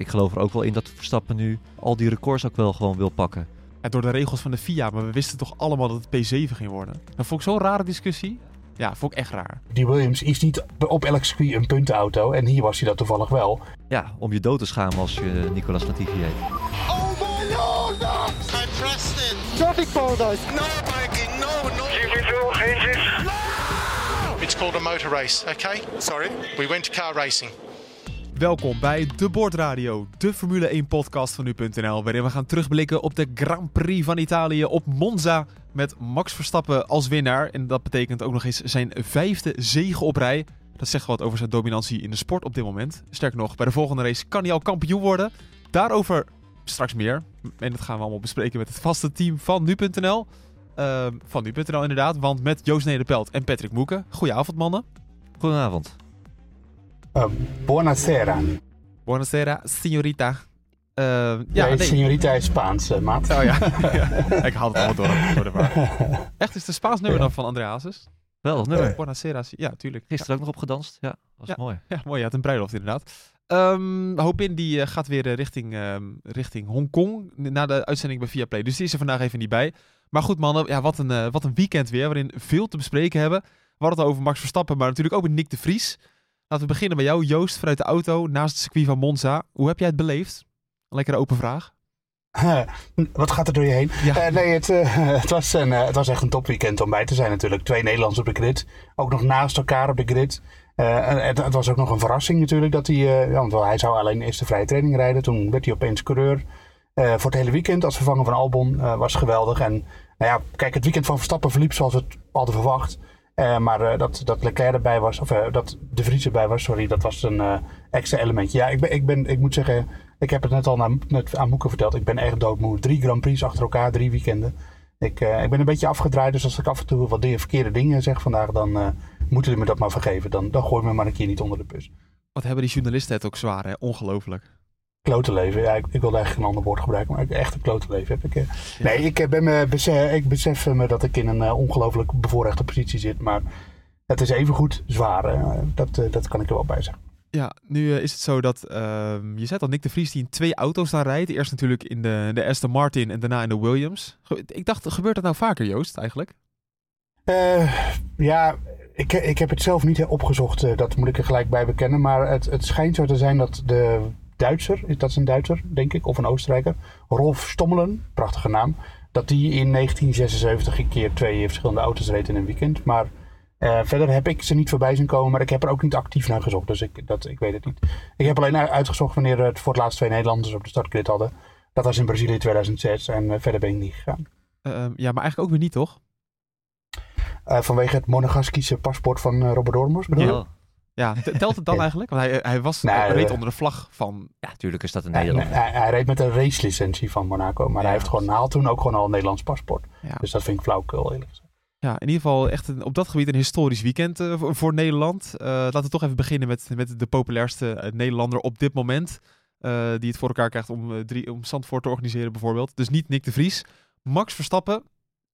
ik geloof er ook wel in dat Verstappen nu al die records ook wel gewoon wil pakken. Ja, door de regels van de FIA, maar we wisten toch allemaal dat het P7 ging worden. Dat vond ik zo'n rare discussie. Ja, vond ik echt raar. Die Williams is niet op elk circuit een puntenauto. En hier was hij dat toevallig wel. Ja, om je dood te schamen als je Nicolas Latifi heet. Oh my lord! I pressed it! Traffic paradise! No braking, no, no! GP2 engines. It's called a motor race, okay? Sorry? We went to car racing. Welkom bij De Bordradio, de Formule 1 podcast van nu.nl, waarin we gaan terugblikken op de Grand Prix van Italië op Monza met Max Verstappen als winnaar. En dat betekent ook nog eens zijn vijfde zege op rij. Dat zegt wat over zijn dominantie in de sport op dit moment. Sterker nog, bij de volgende race kan hij al kampioen worden. Daarover straks meer. En dat gaan we allemaal bespreken met het vaste team van nu.nl. Uh, van nu.nl inderdaad, want met Joost Nederpelt en Patrick Moeken. Goedenavond mannen. Goedenavond. Uh, buonasera. Buonasera, signorita. Uh, ja, nee, signorita is Spaans, uh, maat. Oh ja. ja. ik haal het allemaal door, door de. Echt, is de Spaans nummer dan van Andreasus? Wel, nummer. Buonasera, ja, tuurlijk. Gisteren ook nog op gedanst. Ja, was ja. mooi. Ja, mooi. Ja, het een bruiloft inderdaad. Um, Hopin die uh, gaat weer richting, um, richting Hongkong na de uitzending bij Viaplay. Dus die is er vandaag even niet bij. Maar goed mannen, ja, wat, een, uh, wat een weekend weer waarin veel te bespreken hebben. We hadden het over Max Verstappen, maar natuurlijk ook met Nick de Vries. Laten we beginnen bij jou, Joost, vanuit de auto naast het circuit van Monza. Hoe heb jij het beleefd? Een lekkere open vraag. Wat gaat er door je heen? Ja. Uh, nee, het, uh, het, was een, uh, het was echt een topweekend om bij te zijn natuurlijk. Twee Nederlanders op de grid. Ook nog naast elkaar op de grid. Het, het, was ook nog een verrassing natuurlijk. Dat hij, ja, want hij zou alleen de eerste vrije training rijden. Toen werd hij opeens coureur. voor het hele weekend als vervanger van Albon was geweldig. En nou ja, kijk, het weekend van Verstappen verliep zoals we het hadden verwacht. Uh, maar uh, dat, dat Leclerc erbij was, of uh, dat De Vries erbij was, sorry, dat was een extra elementje. Ja, ik, ben, ik, ben, ik moet zeggen, ik heb het net al naar, net aan Moeke verteld. Ik ben echt doodmoe. Drie Grand Prix achter elkaar, drie weekenden. Ik, ik ben een beetje afgedraaid, dus als ik af en toe wat verkeerde dingen zeg vandaag, dan moeten jullie me dat maar vergeven. Dan, dan gooi me maar een keer niet onder de bus. Wat hebben die journalisten het ook zwaar, hè? Ongelooflijk. Klote leven. Ja, ik, ik wilde eigenlijk een ander woord gebruiken, maar echt een klote leven heb ik. Ja. Nee, ik, ben me besef, ik besef me dat ik in een uh, ongelooflijk bevoorrechte positie zit, maar het is evengoed zwaar. Dat, uh, dat kan ik er wel bij zeggen. Ja, nu is het zo dat ehm, je zegt dat Nick de Vries die in twee auto's dan rijdt. Eerst natuurlijk in de, de Aston Martin en daarna in de Williams. Ik dacht, gebeurt dat nou vaker, Joost, eigenlijk? ja, ik, ik heb het zelf niet opgezocht. dat moet ik er gelijk bij bekennen. Maar het, het schijnt zo te zijn dat de Duitser, is dat een Duitser, denk ik, of een Oostenrijker, Rolf Stommelen, prachtige naam, dat die in 1976 een keer twee verschillende auto's reed in een weekend. Maar uh, verder heb ik ze niet voorbij zien komen, maar ik heb er ook niet actief naar gezocht, dus ik, dat, ik weet het niet. Ik heb alleen uitgezocht wanneer het voor het laatst twee Nederlanders op de startgrid hadden. Dat was in Brazilië 2006 en uh, verder ben ik niet gegaan. Uh, ja, maar eigenlijk ook weer niet, toch? vanwege het Monegaskische paspoort van Robert Dormers, bedoel je? Ja. Ja, telt het dan eigenlijk? Want hij, hij was nee, reed onder de vlag van... Ja, natuurlijk is dat een nee, Nederlander. Hij, hij, reed met een racelicentie van Monaco. Maar ja, hij heeft gewoon, had toen ook gewoon al een Nederlands paspoort. Ja. Dus dat vind ik flauwkul eerlijk gezegd. Ja, in ieder geval echt een, op dat gebied een historisch weekend uh, voor, voor, Nederland. Uh, laten we toch even beginnen met, met de populairste Nederlander op dit moment. die het voor elkaar krijgt om, drie, om Zandvoort te organiseren bijvoorbeeld. Dus niet Nick de Vries. Max Verstappen,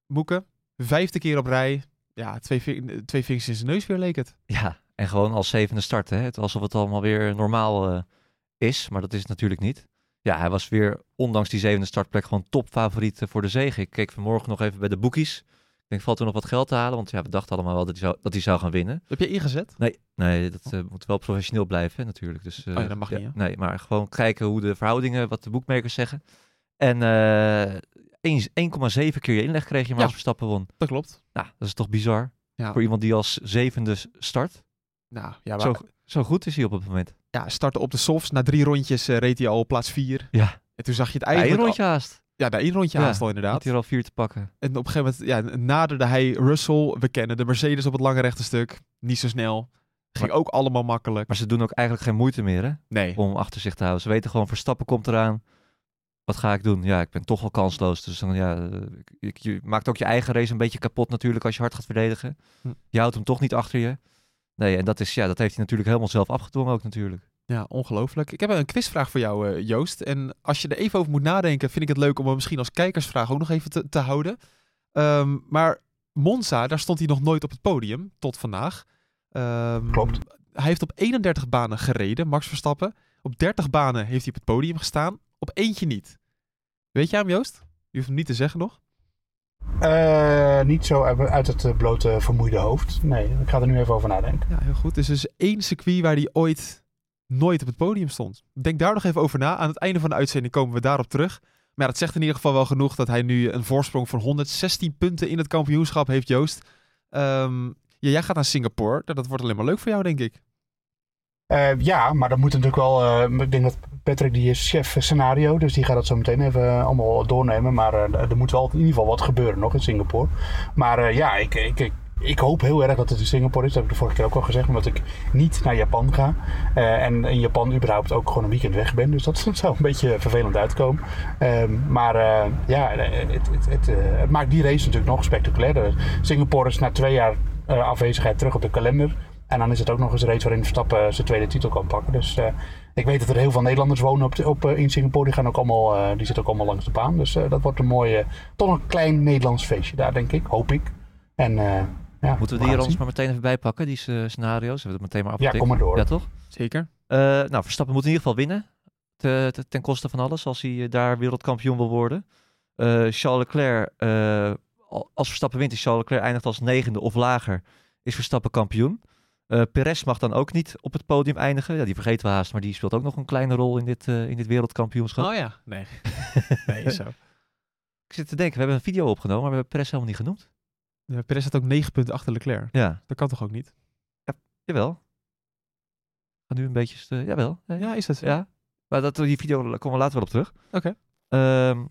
Moeken, vijfde keer op rij. Ja, twee, twee vingers in zijn neus weer leek het. Ja, en gewoon als zevende starten. Het alsof het allemaal weer normaal uh, is, maar dat is het natuurlijk niet. Ja, hij was weer, ondanks die zevende startplek, gewoon topfavoriet voor de zege. Ik keek vanmorgen nog even bij de boekies. Ik denk, valt er nog wat geld te halen? Want ja, we dachten allemaal wel dat hij zou, dat hij zou gaan winnen. Heb je ingezet? Nee, nee dat uh, moet wel professioneel blijven hè, natuurlijk. Dus, uh, oh ja, dat mag ja, niet, Nee, maar gewoon kijken hoe de verhoudingen, wat de boekmakers zeggen. En 1,7 keer je inleg kreeg je maar als Verstappen won. Dat klopt. Nou, dat is toch bizar? Ja. Voor iemand die als zevende start. Nou, ja, zo, zo goed is hij op het moment. Ja, startte op de softs. Na drie rondjes uh, reed hij al op plaats vier. Ja. En toen zag je het eigenlijk... Eén rondje al... haast. Ja, daar één rondje ja, haast al inderdaad. Had hij er al vier te pakken. En op een gegeven moment ja, naderde hij Russell. We kennen de Mercedes op het lange rechte stuk. Niet zo snel. Ging maar, ook allemaal makkelijk. Maar ze doen ook eigenlijk geen moeite meer hè? Nee. Om achter zich te houden. Ze weten gewoon, Verstappen komt eraan. Wat ga ik doen? Ja, ik ben toch al kansloos. Dus dan, ja, je, je maakt ook je eigen race een beetje kapot natuurlijk als je hard gaat verdedigen. Hm. Je houdt hem toch niet achter je. Nee, en dat, is, ja, dat heeft hij natuurlijk helemaal zelf afgedwongen ook natuurlijk. Ja, ongelooflijk. Ik heb een quizvraag voor jou, uh, Joost. En als je er even over moet nadenken, vind ik het leuk om hem misschien als kijkersvraag ook nog even te, te houden. Um, maar Monza, daar stond hij nog nooit op het podium, tot vandaag. Um, Klopt. Hij heeft op 31 banen gereden, Max Verstappen. Op 30 banen heeft hij op het podium gestaan. Op eentje niet. Weet je hem, Joost? Je hoeft hem niet te zeggen nog. Uh, niet zo uit het eh, blote vermoeide hoofd. Nee, ik ga er nu even over nadenken. Ja, heel goed. Dus is één circuit waar hij ooit nooit op het podium stond. Denk daar nog even over na. Aan het einde van de uitzending komen we daarop terug. Maar ja, dat zegt in ieder geval wel genoeg dat hij nu een voorsprong van 116 punten in het kampioenschap heeft, Joost. Um, ja, jij gaat naar Singapore. Dat wordt alleen maar leuk voor jou, denk ik. Uh, ja, maar dat moet natuurlijk wel. Uh, ik denk dat Patrick die is chef scenario, dus die gaat dat zo meteen even allemaal doornemen. Maar uh, er moet wel in ieder geval wat gebeuren nog in Singapore. Maar ja, ik, ik, ik, ik, hoop heel erg dat het in Singapore is. Dat heb ik de vorige keer ook al gezegd, omdat ik niet naar Japan ga. en in Japan überhaupt ook gewoon een weekend weg ben. Dus dat zou een beetje vervelend uitkomen. Ehm, maar ja, het, het, het, het, maakt die race natuurlijk nog spectaculairder. Singapore is na twee jaar afwezigheid terug op de kalender. En dan is het ook nog eens een race waarin Verstappen zijn tweede titel kan pakken. Dus ik weet dat er heel veel Nederlanders wonen op, op uh, in Singapore. Die, gaan ook allemaal, uh, die zitten ook allemaal langs de baan. Dus dat wordt een mooie, toch een klein Nederlands feestje daar, denk ik. Hoop ik. En, ja, Moeten we die hier anders maar meteen even bijpakken, die scenario's? We het meteen maar Ja, kom maar door. Ja, toch? Zeker. nou, Verstappen moet in ieder geval winnen. Te, te, ten koste van alles, als hij daar wereldkampioen wil worden. Charles Leclerc, als Verstappen wint, is Charles Leclerc eindigt als negende of lager. Is Verstappen kampioen. Uh, Perez mag dan ook niet op het podium eindigen. Ja, die vergeten we haast, maar die speelt ook nog een kleine rol in dit, uh, in dit wereldkampioenschap. Oh ja, nee. nee, zo. Ik zit te denken, we hebben een video opgenomen, maar we hebben Perez helemaal niet genoemd. Ja, Perez had ook 9 punten achter Leclerc. Ja. Dat kan toch ook niet? Ja, jawel. Ga nu een beetje... St- jawel. Ja, is dat zo? Ja. Maar dat, die video komen we later wel op terug. Oké. Okay. Um,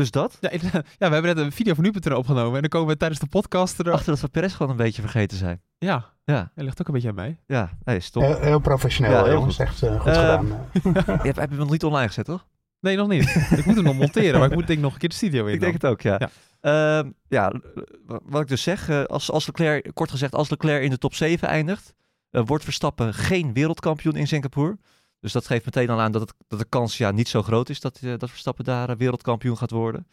dus dat? Ja, ja, we hebben net een video van nu.nl opgenomen en dan komen we tijdens de podcast erachter Achter dat we Perez gewoon een beetje vergeten zijn. Ja. Ja. Hij ligt ook een beetje aan mij. Ja, nee, stop. Heel, heel professioneel, ja, heel jongens. Goed. Echt uh, goed uh, gedaan. je hebt, heb je hem nog niet online gezet, toch? Nee, nog niet. ik moet hem nog monteren, maar ik moet denk ik nog een keer de studio in. Ik denk het ook, ja. Ja, uh, ja wat ik dus zeg, eh, als, als Leclerc, kort gezegd, als Leclerc in de top 7 eindigt, eh, wordt Verstappen geen wereldkampioen in Singapore. Dus dat geeft meteen al aan dat, het, dat de kans ja, niet zo groot is dat, dat Verstappen daar wereldkampioen gaat worden.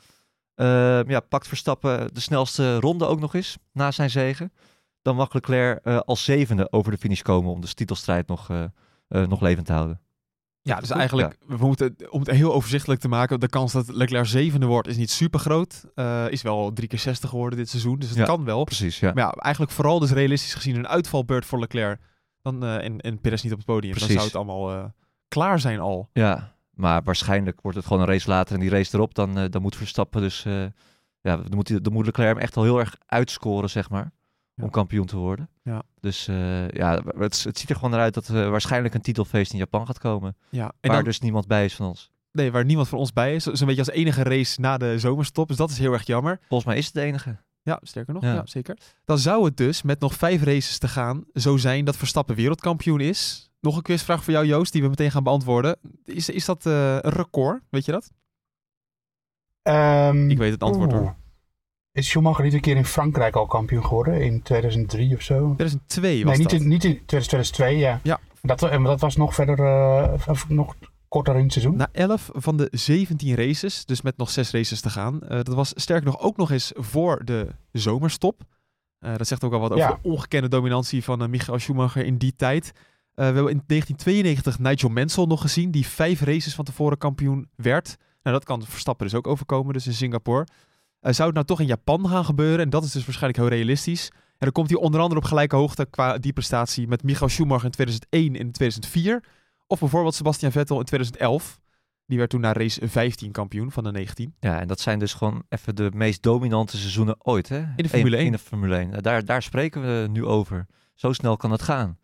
Uh, ja, pakt Verstappen de snelste ronde ook nog eens na zijn zegen. Dan mag Leclerc uh, als zevende over de finish komen om de titelstrijd nog, uh, nog levend te houden. Ja, dus eigenlijk, ja. we moeten, om het heel overzichtelijk te maken, de kans dat Leclerc zevende wordt is niet super groot. is wel drie keer 60 geworden dit seizoen, dus het ja, kan wel. Precies, ja. Maar ja, eigenlijk vooral dus realistisch gezien een uitvalbeurt voor Leclerc dan, en, en Perez niet op het podium. Precies. Dan zou het allemaal klaar zijn al. Ja, maar waarschijnlijk wordt het gewoon een race later en die race erop. Dan, uh, dan moet Verstappen dus... Uh, ja, dan moet, dan moet Leclerc hem echt al heel erg uitscoren, zeg maar. Ja. Om kampioen te worden. Ja. Dus uh, ja, het, het, ziet er gewoon naar uit dat waarschijnlijk een titelfeest in Japan gaat komen. Ja. En waar dan, dus niemand bij is van ons. Nee, waar niemand van ons bij is. Zo'n beetje als enige race na de zomerstop. Dus dat is heel erg jammer. Volgens mij is het de enige. Ja, sterker nog. Ja. ja. zeker. Dan zou het dus met nog vijf races te gaan zo zijn dat Verstappen wereldkampioen is. Nog een quizvraag voor jou, Joost, die we meteen gaan beantwoorden. Is, is dat uh, een record? Weet je dat? Um, Ik weet het antwoord hoor. Is Schumacher niet een keer in Frankrijk al kampioen geworden? In 2003 of zo? 2002 was nee, niet dat. in, niet in 2002, ja. Ja. Dat, en dat was nog verder, uh, nog korter in het seizoen. Na 11 van de 17 races, dus met nog 6 races te gaan. Uh, dat was sterk nog ook nog eens voor de zomerstop. Uh, dat zegt ook al wat over Ja. de ongekende dominantie van uh, Michael Schumacher in die tijd. We hebben in 1992 Nigel Mansell nog gezien, die vijf races van tevoren kampioen werd. Nou, dat kan Verstappen dus ook overkomen, dus in Singapore. Zou het nou toch in Japan gaan gebeuren? En dat is dus waarschijnlijk heel realistisch. En dan komt hij onder andere op gelijke hoogte qua die prestatie met Michael Schumacher in 2001 en 2004. Of bijvoorbeeld Sebastian Vettel in 2011. Die werd toen na race 15 kampioen van de 19. Ja, en dat zijn dus gewoon even de meest dominante seizoenen ooit, hè? In de Formule 1. In de Formule 1. Daar, daar spreken we nu over. Zo snel kan het gaan.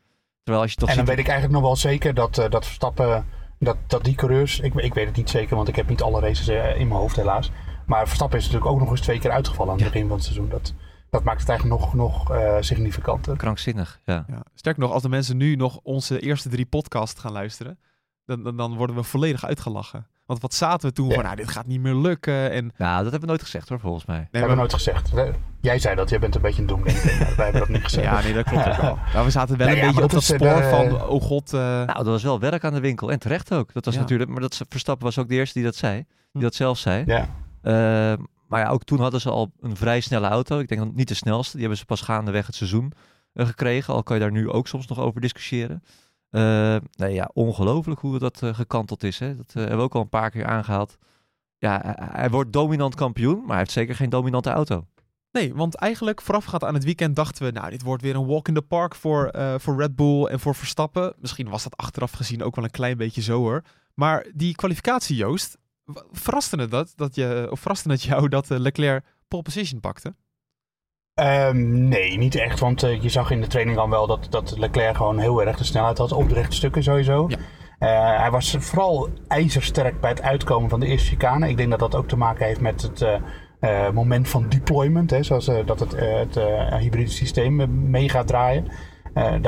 Terwijl als je toch en dan ziet... weet ik eigenlijk nog wel zeker dat, uh, dat Verstappen, dat, dat die coureurs, ik, ik weet het niet zeker, want ik heb niet alle races uh, in mijn hoofd helaas. Maar Verstappen is natuurlijk ook nog eens twee keer uitgevallen aan het Ja. begin van het seizoen. Dat, dat maakt het eigenlijk nog, nog uh, significanter. Krankzinnig, ja. Ja. Sterker nog, als de mensen nu nog onze eerste drie podcasts gaan luisteren, dan, dan, dan worden we volledig uitgelachen. Want wat zaten we toen Ja. van, nou, dit gaat niet meer lukken. En Nou, dat hebben we nooit gezegd hoor, volgens mij. Dat nee, hebben we nooit gezegd. Jij zei dat, jij bent een beetje een doemdenker, wij hebben dat niet gezegd. Ja, nee, dat klopt ook wel. Maar we zaten wel Nee, een ja, beetje op dat dat is, spoor eh, van, oh god. eh, Nou, dat was wel werk aan de winkel. En terecht ook. Dat was Ja. natuurlijk... Maar dat, Verstappen was ook de eerste die dat zei. Die Hm. dat zelf zei. Ja. Eh, maar ja, ook toen hadden ze al een vrij snelle auto. Ik denk dat niet de snelste. Die hebben ze pas gaandeweg het seizoen eh, gekregen. Al kan je daar nu ook soms nog over discussiëren. Uh, nee, ja, ongelooflijk hoe dat uh, gekanteld is. Hè? Dat hebben we ook al een paar keer aangehaald. Ja, hij, hij, wordt dominant kampioen, maar hij heeft zeker geen dominante auto. Nee, want eigenlijk voorafgaand aan het weekend dachten we, nou, dit wordt weer een walk in the park voor, voor Red Bull en voor Verstappen. Misschien was dat achteraf gezien ook wel een klein beetje zo hoor. Maar die kwalificatie, Joost, verraste het, dat, dat je, of verraste het jou dat Leclerc pole position pakte? Um, nee, niet echt. Want uh, je zag in de training al wel dat, dat Leclerc gewoon heel erg de snelheid had op de rechte stukken sowieso. Ja. Uh, hij was vooral ijzersterk bij het uitkomen van de eerste chicane. Ik denk dat dat ook te maken heeft met het uh, moment van deployment. Hè, zoals dat het, het hybride systeem mee gaat draaien. Daar,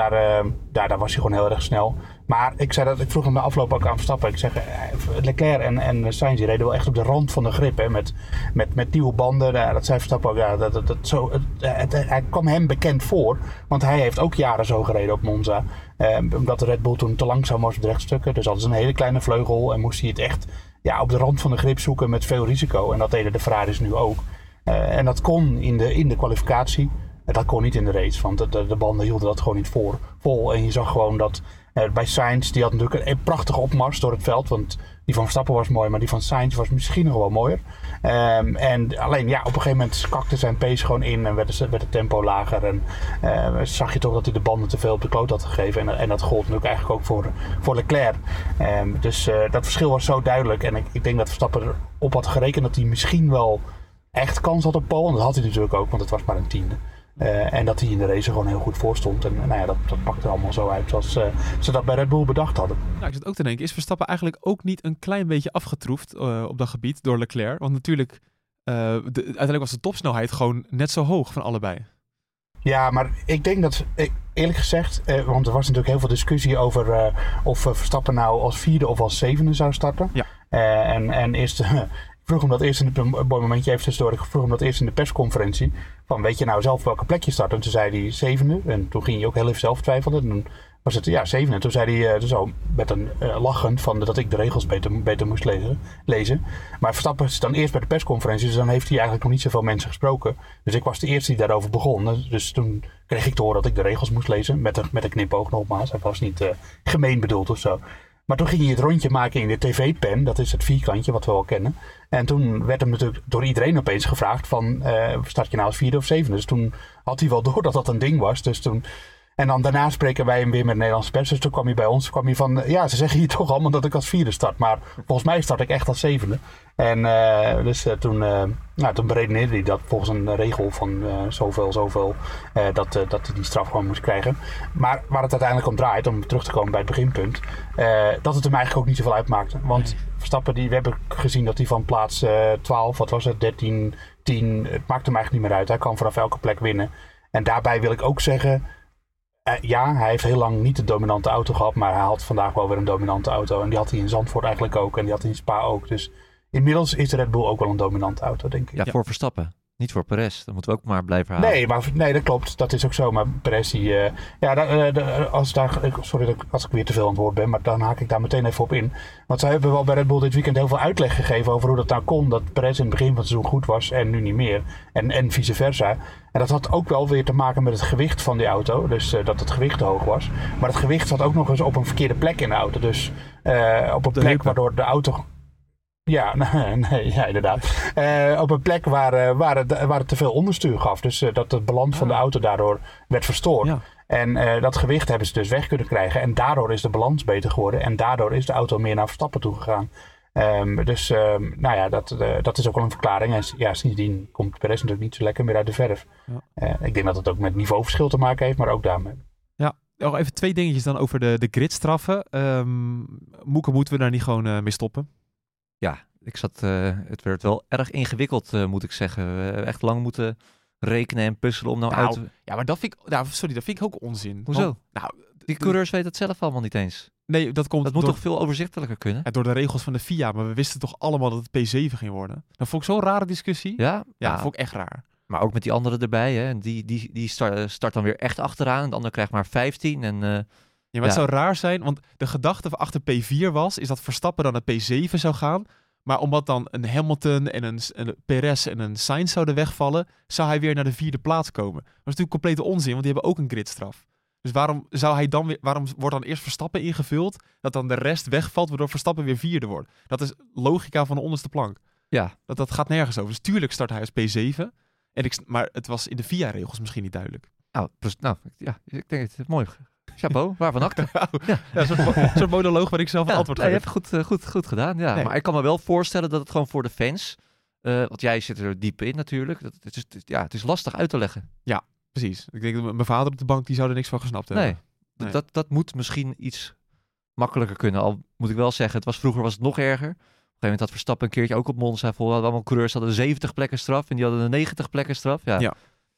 daar, daar was hij gewoon heel erg snel. Maar ik, zei dat, ik vroeg hem de afloop ook aan Verstappen. Ik zeg, eh, Leclerc en, en Sainz reden wel echt op de rand van de grip. Hè, met, met, met nieuwe banden. Dat zei Verstappen ook. Ja, dat, dat, zo, het, hij kwam hem bekend voor. Want hij heeft ook jaren zo gereden op Monza. Eh, omdat de Red Bull toen te langzaam was op de rechtstukken. Dus hadden ze een hele kleine vleugel. En moest hij het echt ja, op de rand van de grip zoeken met veel risico. En dat deden de Ferraris nu ook. Uh, en dat kon in de, in de kwalificatie. Dat kon niet in de race, want de, de, de banden hielden dat gewoon niet voor, vol. En je zag gewoon dat uh, bij Sainz, die had natuurlijk een, prachtige opmars door het veld. Want die van Verstappen was mooi, maar die van Sainz was misschien nog wel mooier. Um, en alleen ja, op een gegeven moment kakte zijn pace gewoon in en werd, werd het tempo lager. En uh, zag je toch dat hij de banden te veel op de kloot had gegeven. En, en dat gold natuurlijk eigenlijk ook voor, voor Leclerc. Um, dus uh, dat verschil was zo duidelijk. En ik, ik denk dat Verstappen erop had gerekend dat hij misschien wel echt kans had op Paul. En dat had hij natuurlijk ook, want het was maar een tiende. Uh, en dat hij in de race gewoon heel goed voor stond. En nou ja, dat, dat pakte allemaal zo uit zoals uh, ze dat bij Red Bull bedacht hadden. Nou, ik zit ook te denken, is Verstappen eigenlijk ook niet een klein beetje afgetroefd uh, op dat gebied door Leclerc? Want natuurlijk, de, uiteindelijk was de topsnelheid gewoon net zo hoog van allebei. Ja, maar ik denk dat, eerlijk gezegd, want er was natuurlijk heel veel discussie over of Verstappen nou als vierde of als zevende zou starten. Ja. en, en eerst vroeg hem dat eerst in een mooi momentje even. Ik vroeg hem dat eerst in de persconferentie. Van weet je nou zelf welke plek je start? En toen zei hij zevende. En toen ging hij ook heel even zelf twijfelen. En toen was het ja zevende. En toen zei hij zo met een uh, lachend van dat ik de regels beter, beter moest lezen, lezen. Maar Verstappen is dan eerst bij de persconferentie. Dus dan heeft hij eigenlijk nog niet zoveel mensen gesproken. Dus ik was de eerste die daarover begon. Dus toen kreeg ik te horen dat ik de regels moest lezen. Met een, met een knipoog nogmaals. Hij was niet uh, gemeen bedoeld of zo. Maar toen ging hij het rondje maken in de tv-pen. Dat is het vierkantje wat we wel kennen. En toen werd hem natuurlijk door iedereen opeens gevraagd van... Uh, start je nou als vierde of zevende? Dus toen had hij wel door dat dat een ding was. Dus toen en dan daarna spreken wij hem weer met Nederlandse pers. Dus toen kwam hij bij ons, kwam hij van, ja, ze zeggen hier toch allemaal dat ik als vierde start. Maar volgens mij start ik echt als zevende. En uh, dus uh, toen, uh, nou, toen beredeneerde hij dat volgens een regel van zoveel, zoveel, dat, dat hij die straf gewoon moest krijgen. Maar waar het uiteindelijk om draait, om terug te komen bij het beginpunt, dat het hem eigenlijk ook niet zoveel uitmaakte. Want Verstappen, die, we hebben gezien dat hij van plaats 12, wat was het, 13, 10, het maakt hem eigenlijk niet meer uit. Hij kan vanaf elke plek winnen. En daarbij wil ik ook zeggen, ja, hij heeft heel lang niet de dominante auto gehad, maar hij had vandaag wel weer een dominante auto. En die had hij in Zandvoort eigenlijk ook en die had hij in Spa ook. Dus inmiddels is de Red Bull ook wel een dominante auto, denk ik. Ja, voor Verstappen. Niet voor Perez. Dat moeten we ook maar blijven halen. Nee, maar, nee dat klopt. Dat is ook zo. Maar Perez, die, uh, ja, daar, uh, als daar, sorry als ik weer te veel aan het woord ben, maar dan haak ik daar meteen even op in. Want zij hebben wel bij Red Bull dit weekend heel veel uitleg gegeven over hoe dat nou kon. Dat Perez in het begin van het seizoen goed was en nu niet meer. En, en vice versa. En dat had ook wel weer te maken met het gewicht van die auto. Dus uh, dat het gewicht te hoog was. Maar het gewicht zat ook nog eens op een verkeerde plek in de auto. Dus op een plek waardoor de auto ja, nee, ja inderdaad. Uh, op een plek waar, uh, waar, het, waar het te veel onderstuur gaf. Dus uh, dat het balans van de auto daardoor werd verstoord. Ja. En dat gewicht hebben ze dus weg kunnen krijgen. En daardoor is de balans beter geworden. En daardoor is de auto meer naar Verstappen toe gegaan. Um, dus um, nou ja, dat, dat is ook wel een verklaring. En ja, sindsdien komt Perez natuurlijk niet zo lekker meer uit de verf. Ja. ik denk dat het ook met niveauverschil te maken heeft, maar ook daarmee. Ja, nog even twee dingetjes dan over de, de gridstraffen. Um, Moeke, moeten we daar niet gewoon mee stoppen? Ja, ik zat, uh, het werd wel erg ingewikkeld, uh, moet ik zeggen. We hebben echt lang moeten rekenen en puzzelen om nou, nou uit te... Ja, maar dat vind ik, nou, sorry, dat vind ik ook onzin. Hoezo? Want, nou, die coureurs weten het zelf allemaal niet eens. Nee, dat komt. Dat moet toch veel overzichtelijker kunnen? Ja, door de regels van de FIA, maar we wisten toch allemaal dat het P7 ging worden. Dat vond ik zo'n rare discussie. Ja? Ja, ja. dat vond ik echt raar. Maar ook met die anderen erbij, hè. En die, die, die start, start dan weer echt achteraan. En de ander krijgt maar 15 en... Uh, ja, maar het zou raar zijn, want de gedachte achter P4 was, is dat Verstappen dan naar P7 zou gaan. Maar omdat dan een Hamilton en een, een Perez en een Sainz zouden wegvallen, zou hij weer naar de vierde plaats komen. Dat is natuurlijk complete onzin, want die hebben ook een gridstraf. Dus waarom, zou hij dan weer, waarom wordt dan eerst Verstappen ingevuld, dat dan de rest wegvalt, waardoor Verstappen weer vierde wordt? Dat is logica van de onderste plank. Ja, Dat, dat gaat nergens over. Dus tuurlijk start hij als P7. En ik, maar het was in de VIA-regels misschien niet duidelijk. nou, dus, nou ja, ik denk het is mooi. Chapeau, waarvan acte. ja, mo- een soort monoloog waar ik zelf een Ja, antwoord nee, je geef. hebt goed, eh, goed, goed gedaan. Ja. Nee. Maar ik kan me wel voorstellen dat het gewoon voor de fans, eh, want jij zit er diep in natuurlijk, dat, het, is, ja, het is lastig uit te leggen. Precies. Ik denk dat mijn vader op de bank, die zou er niks van gesnapt hebben. Nee. Dat, dat moet misschien iets makkelijker kunnen. Al moet ik wel zeggen, het was, vroeger was het nog erger. Op een gegeven moment had Verstappen een keertje ook op Monza. Hadden allemaal coureurs hadden 70 plekken straf en die hadden een 90 plekken straf. Ja, Ja.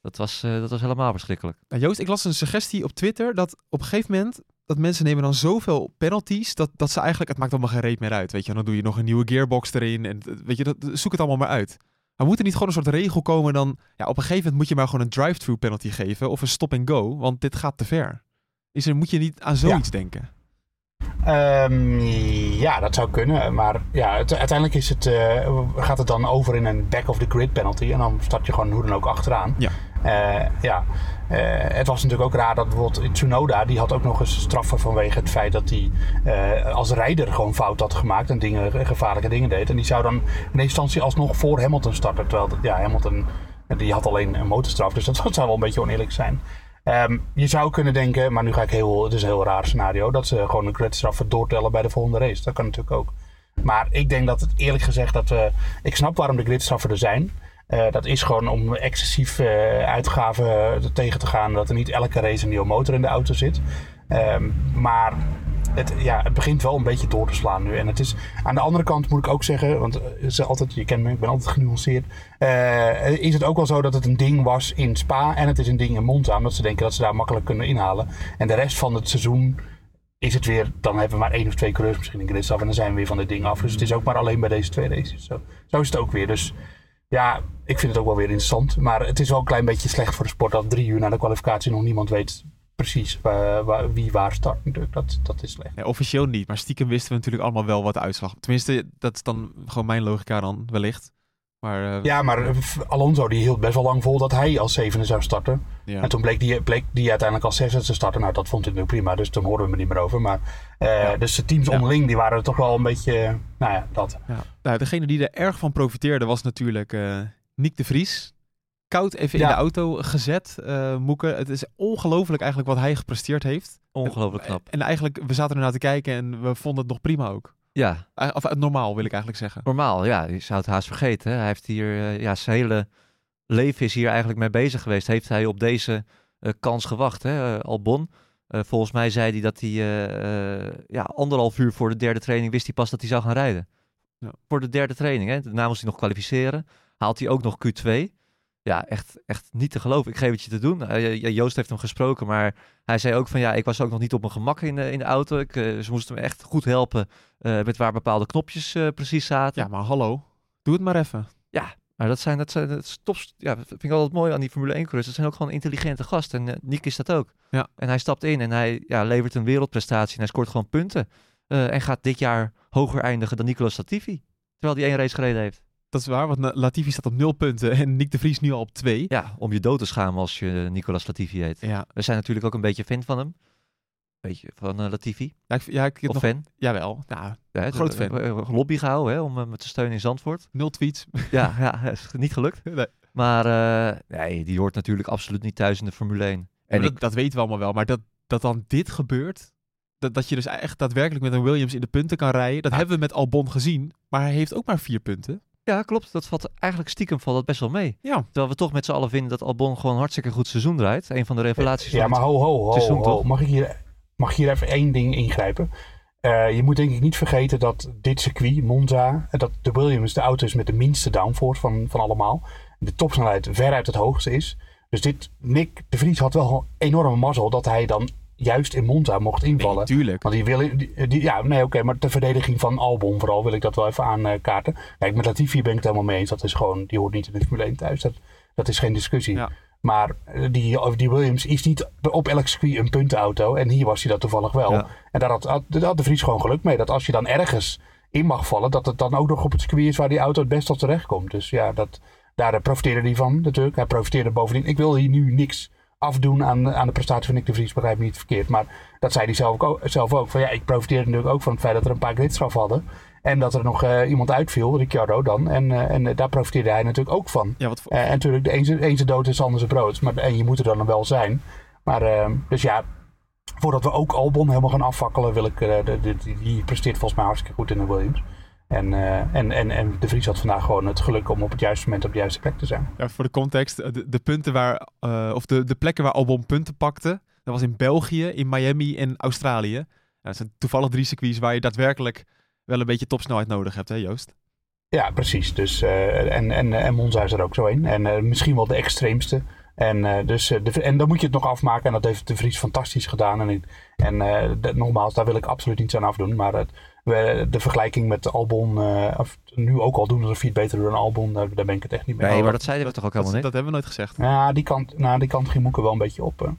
Dat, was, eh, dat was helemaal verschrikkelijk. Nou, Joost, ik las een suggestie op Twitter dat op een gegeven moment dat mensen nemen dan zoveel penalties dat, dat ze eigenlijk, het maakt allemaal geen reet meer uit. Weet je, dan doe je nog een nieuwe gearbox erin en eh, weet je, dat, zoek het allemaal maar uit. Maar moet er niet gewoon een soort regel komen dan, ja, op een gegeven moment moet je maar gewoon een drive-through penalty geven of een stop-and-go, want dit gaat te ver. Is er, moet je niet aan zoiets denken? Ehm, ja, dat zou kunnen. Maar ja, het- uiteindelijk is het, eh, gaat het dan over in een back-of-the-grid penalty. En dan start je gewoon hoe dan ook achteraan. Ja. Eh, ja. Eh, het was natuurlijk ook raar dat bijvoorbeeld Tsunoda... die had ook nog eens straffen vanwege het feit dat hij eh, als rijder gewoon fout had gemaakt... en dingen, gevaarlijke dingen deed. En die zou dan in eerste instantie alsnog voor Hamilton starten. Terwijl ja, Hamilton die had alleen een motorstraf. Dus dat, zou wel een beetje oneerlijk zijn. Ehm, je zou kunnen denken, maar nu ga ik heel, het is een heel raar scenario, dat ze gewoon een creditstraffen doortellen bij de volgende race. Dat kan natuurlijk ook. Maar ik denk dat het eerlijk gezegd dat we, ik snap waarom de gridstraffen er zijn. Eh, dat is gewoon om excessief eh, uitgaven eh, tegen te gaan, dat er niet elke race een nieuwe motor in de auto zit. Ehm, maar het, ja, het begint wel een beetje door te slaan nu. En het is, aan de andere kant moet ik ook zeggen, want eh, het is altijd, je kent me, ik ben altijd genuanceerd. eh, is het ook wel zo dat het een ding was in Spa en het is een ding in Monza. Omdat ze denken dat ze daar makkelijk kunnen inhalen. En de rest van het seizoen is het weer, dan hebben we maar één of twee coureurs misschien in gridstaf en dan zijn we weer van dit ding af. Dus het is ook maar alleen bij deze twee races. Zo, zo is het ook weer. Dus ja, ik vind het ook wel weer interessant. Maar het is wel een klein beetje slecht voor de sport dat drie uur na de kwalificatie nog niemand weet precies waar, waar- wie waar start. Dat, dat is slecht. Nee, officieel niet, maar stiekem wisten we natuurlijk allemaal wel wat de uitslag. Tenminste, dat is dan gewoon mijn logica dan, wellicht. Maar eh, Ja, maar eh, Alonso die hield best wel lang vol dat hij als zevende zou starten. ja. En toen bleek die, bleek die uiteindelijk als zesde te starten. Nou, dat vond ik nu prima, dus toen hoorden we er niet meer over. Maar eh, dus de teams Ja. onderling, die waren toch wel een beetje, nou ja, dat. Ja. Nou, degene die er erg van profiteerde was natuurlijk eh Nick de Vries. Koud even in de auto gezet, eh Moeke. Het is ongelooflijk eigenlijk wat hij gepresteerd heeft. Ongelooflijk knap. En eigenlijk, we zaten ernaar te kijken en we vonden het nog prima ook. Ja, Eh, Of eh, normaal, wil ik eigenlijk zeggen. normaal. Ja, je zou het haast vergeten. Hij heeft hier, eh, ja, zijn hele leven is hier eigenlijk mee bezig geweest. Heeft hij op deze kans gewacht, hè? Albon. Volgens mij zei hij dat hij ja, anderhalf uur voor de derde training wist hij pas dat hij zou gaan rijden. Ja. Voor de derde training. Hè? Daarna moest hij nog kwalificeren. Haalt hij ook nog Q2. Ja, echt, echt niet te geloven. Ik geef het je te doen. Eh, ja, Joost heeft hem gesproken, maar hij zei ook van ja, ik was ook nog niet op mijn gemak in de, in de auto. Ik, eh, ze moesten me echt goed helpen eh, met waar bepaalde knopjes precies zaten. Ja, maar hallo. Doe het maar even. Maar dat zijn, dat zijn dat is tops. Ja, dat vind ik altijd mooi aan die Formule 1 coureurs. Dat zijn ook gewoon intelligente gasten. En Nick is dat ook. Ja. En hij stapt in en hij ja, levert een wereldprestatie. En hij scoort gewoon punten. En gaat dit jaar hoger eindigen dan Nicolas Latifi. Terwijl hij één race gereden heeft. Dat is waar, want Latifi staat op nul punten en Nick de Vries nu al op twee. Ja, om je dood te schamen als je Nicolas Latifi heet. Ja, We zijn natuurlijk ook een beetje fan van hem. Beetje van eh, Latifi. ja, ik, ja, ik heb Of nog, fan. jawel. Ja, Ja, Groot fan. eh, eh, lobby gehouden hè, om hem te steunen in Zandvoort. nul tweets. ja, ja, is niet gelukt. Nee. Maar eh, nee, die hoort natuurlijk absoluut niet thuis in de Formule 1. En En ik, dat, dat weten we allemaal wel. Maar dat, dat dan dit gebeurt, dat, dat je dus echt daadwerkelijk met een Williams in de punten kan rijden, dat Ja. hebben we met Albon gezien. Maar hij heeft ook maar vier punten. Ja, klopt. Dat valt eigenlijk stiekem valt dat best wel mee. Ja, Terwijl we toch met z'n allen vinden dat Albon gewoon hartstikke goed seizoen draait. Een van de revelaties Ja, van maar ho, ho, ho, seizoen, ho. Mag, ik hier, mag ik hier even één ding ingrijpen? Eh, je moet denk ik niet vergeten dat dit circuit, Monza, eh, dat de Williams de auto is met de minste downforce van, van allemaal. De topsnelheid veruit het hoogste is. Dus dit, Nick de Vries had wel een enorme mazzel dat hij dan juist in Monza mocht invallen. tuurlijk. Want die willen, die, die- ja, nee, oké, maar de verdediging van Albon vooral wil ik dat wel even aankaarten. Kijk, met Latifi ben ik het helemaal mee eens. Dat is gewoon, die hoort niet in de Formule 1 thuis. Dat, dat is geen discussie. Ja. Maar eh, die, of die Williams is niet op elk circuit een puntenauto. En hier was hij dat toevallig wel. Ja. En daar had, had, de Vries gewoon geluk mee. Dat als je dan ergens in mag vallen, dat het dan ook nog op het circuit is waar die auto het best tot terecht komt. Dus ja, dat, daar profiteerde hij van natuurlijk. Hij profiteerde bovendien. Ik wil hier nu niks afdoen aan, aan de prestatie van Nick de Vries, begrijp me niet verkeerd. Maar dat zei hij zelf ook, zelf ook. Van ja, ik profiteerde natuurlijk ook van het feit dat er een paar gridstraf hadden. En dat er nog uh, iemand uitviel, Ricciardo dan. En, uh, en daar profiteerde hij natuurlijk ook van. Ja, wat voor... uh, en natuurlijk, de een zijn dood is anders brood. Maar, en je moet er dan wel zijn. Maar ehm, dus ja, voordat we ook Albon helemaal gaan afvakkelen, wil ik, de, de, die, die presteert volgens mij hartstikke goed in de Williams. En, uh, en, en, en De Vries had vandaag gewoon het geluk om op het juiste moment op de juiste plek te zijn. Ja, voor de context, de, de punten waar, uh, of de, de plekken waar Albon punten pakte, dat was in België, in Miami en Australië. Dat zijn toevallig drie circuits waar je daadwerkelijk wel een beetje topsnelheid nodig hebt, hè Joost? Ja, precies. Dus, uh, en, en, en Monza is er ook zo een. En misschien wel de extreemste. En, dus, de, en dan moet je het nog afmaken. En dat heeft De Vries fantastisch gedaan. En, en de, nogmaals, daar wil ik absoluut niets aan afdoen. Maar het, de vergelijking met Albon, uh, of nu ook al doen alsof hij het beter doet dan Albon, daar, daar ben ik het echt niet mee Nee, maar dat zeiden we toch ook helemaal niet? Dat hebben we nooit gezegd. Ja, die kant, nou, die kant ging Moeken wel een beetje op. Uh,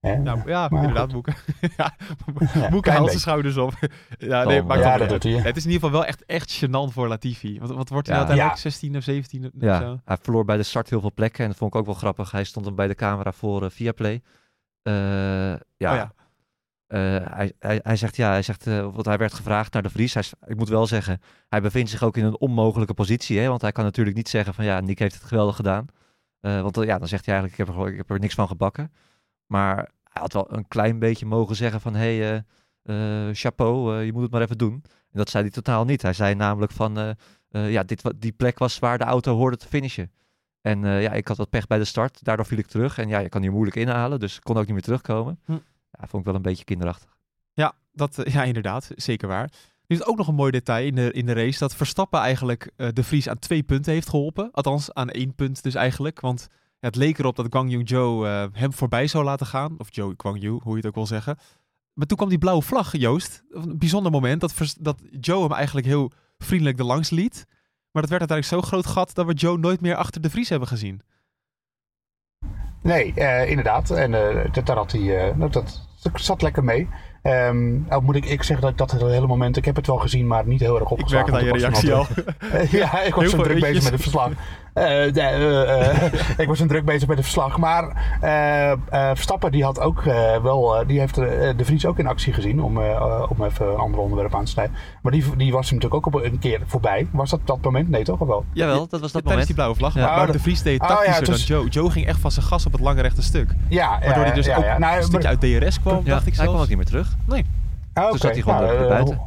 hè. Nou, ja, maar inderdaad, Moeken. ja, Moeken haalt zijn schouders op. ja, nee, maar ja, dat doet hij. Het is in ieder geval wel echt, echt gênant voor Latifi. Wat, wat wordt hij ja. uiteindelijk? 16 of 17? Ja, zo? hij verloor bij de start heel veel plekken en dat vond ik ook wel grappig. Hij stond dan bij de camera voor uh, Viaplay. ja. Oh, ja. Uh, hij, hij, hij, zegt ja, hij zegt, uh, want hij werd gevraagd naar de Vries. Hij, ik moet wel zeggen, hij bevindt zich ook in een onmogelijke positie. Hè? Want hij kan natuurlijk niet zeggen van ja, Nick heeft het geweldig gedaan. Uh, want ja, dan zegt hij eigenlijk, ik heb, er, ik heb er niks van gebakken. Maar hij had wel een klein beetje mogen zeggen van hé, hey, chapeau, je moet het maar even doen. En dat zei hij totaal niet. Hij zei namelijk van ja, dit, die plek was waar de auto hoorde te finishen. En ja, ik had wat pech bij de start, daardoor viel ik terug. En ja, je kan hier moeilijk inhalen, dus kon ook niet meer terugkomen. Hm. Ja, vond ik wel een beetje kinderachtig. Ja, dat, ja inderdaad. Zeker waar. Nu is ook nog een mooi detail in de, in de race. Dat Verstappen eigenlijk uh, de Vries aan twee punten heeft geholpen. Althans, aan één punt dus eigenlijk. Want het leek erop dat Guang Yu Zhou uh, hem voorbij zou laten gaan. Of Joe Guang Yu, hoe je het ook wil zeggen. Maar toen kwam die blauwe vlag, Joost. Een bijzonder moment dat, dat Joe hem eigenlijk heel vriendelijk erlangs liet. Maar dat werd uiteindelijk zo'n groot gat dat we Joe nooit meer achter de Vries hebben gezien. Nee, uh, inderdaad. En uh, dat, daar had hij, uh, dat, dat zat lekker mee. Um, nou moet ik, ik zeggen dat ik dat het hele moment, ik heb het wel gezien, maar niet heel erg opgeslagen. Ik merk het aan je reactie al. ja, ik was zo druk bezig met het verslag. Uh, ik was zo druk bezig met het verslag. Maar uh, Verstappen die had ook wel, die heeft de Vries ook in actie gezien, om, om even een ander onderwerp aan te snijden. Maar die, die was hem natuurlijk ook op een keer voorbij. Was dat dat moment? Nee toch? Of wel? Jawel, dat was dat Tijdens moment. die blauwe vlag. Ja. Maar, de Vries deed tactischer oh, ja, dus... dan Joe. Joe ging echt van zijn gas op het lange rechte stuk. Ja, Waardoor hij dus ja, ook. Nou, een stukje uit DRS kwam, dacht ik Hij zelfs. kwam ook niet meer terug. Nee. Ah, dus zat hij gewoon nou, uh, buiten.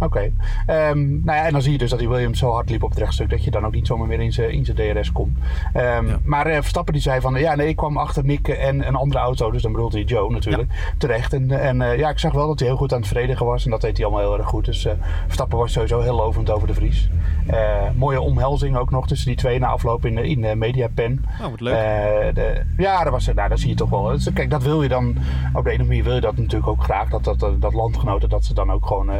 Oké. Okay. Um, nou ja, en dan zie je dus dat die Williams zo hard liep op het rechtstuk dat je dan ook niet zomaar meer in zijn, in zijn DRS komt. Um, ja. Maar uh, Verstappen die zei van, ja nee, ik kwam achter Nick en een andere auto, dus dan bedoelt hij Joe natuurlijk, ja. terecht. En, en uh, ja, ik zag wel dat hij heel goed aan het verdedigen was en dat deed hij allemaal heel erg goed. Dus uh, Verstappen was sowieso heel lovend over de Vries. mooie omhelzing ook nog tussen die twee na afloop in, in de Mediapen. Oh, wat leuk. De, ja, dat, was, nou, dat zie je toch wel. Dus, kijk, dat wil je dan, op de ene manier wil je dat natuurlijk ook graag, dat, dat, dat, dat landgenoten, dat ze dan ook gewoon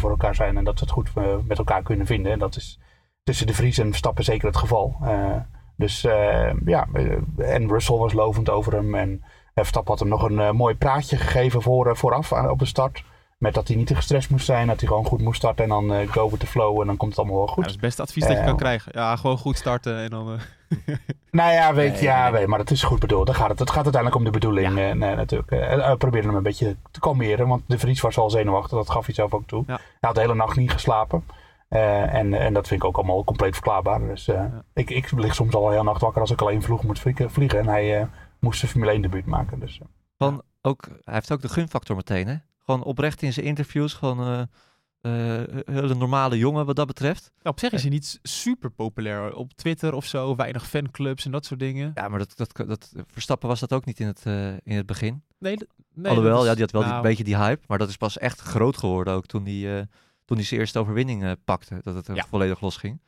voor elkaar zijn en dat ze het goed uh, met elkaar kunnen vinden. En dat is tussen de Vries en Verstappen zeker het geval. Uh, dus uh, ja, en Russell was lovend over hem. En Verstappen had hem nog een mooi praatje gegeven voor, vooraf aan, op de start. Met dat hij niet te gestrest moest zijn, dat hij gewoon goed moest starten en dan go with the flow en dan komt het allemaal wel goed. Ja, dat is het beste advies dat je kan krijgen. Ja, gewoon goed starten en dan... nou ja, weet nee, ja, nee. maar dat is goed bedoeld. Het gaat, het, het gaat uiteindelijk om de bedoeling ja. nee, natuurlijk. Uh, we proberen hem een beetje te kalmeren, want de Vries was al zenuwachtig, dat gaf hij zelf ook toe. Ja. Hij had de hele nacht niet geslapen. Uh, en, en dat vind ik ook allemaal compleet verklaarbaar. Dus uh, ja. ik, ik lig soms al heel nacht wakker als ik alleen vroeg moet vliegen. En hij uh, moest zijn Formule 1 debuut maken. Dus, Van ook, hij heeft ook de gunfactor meteen, hè? Gewoon oprecht in zijn interviews, gewoon uh, hele normale jongen wat dat betreft. Ja, op zich is hij niet super populair op Twitter of zo, weinig fanclubs en dat soort dingen. Ja, maar dat, dat, dat Verstappen was dat ook niet in het, uh, in het begin. Nee, nee Alhoewel, is, ja, die had wel nou, een beetje die hype, maar dat is pas echt groot geworden ook toen hij, uh, toen hij zijn eerste overwinning uh, pakte, dat het Ja. volledig losging.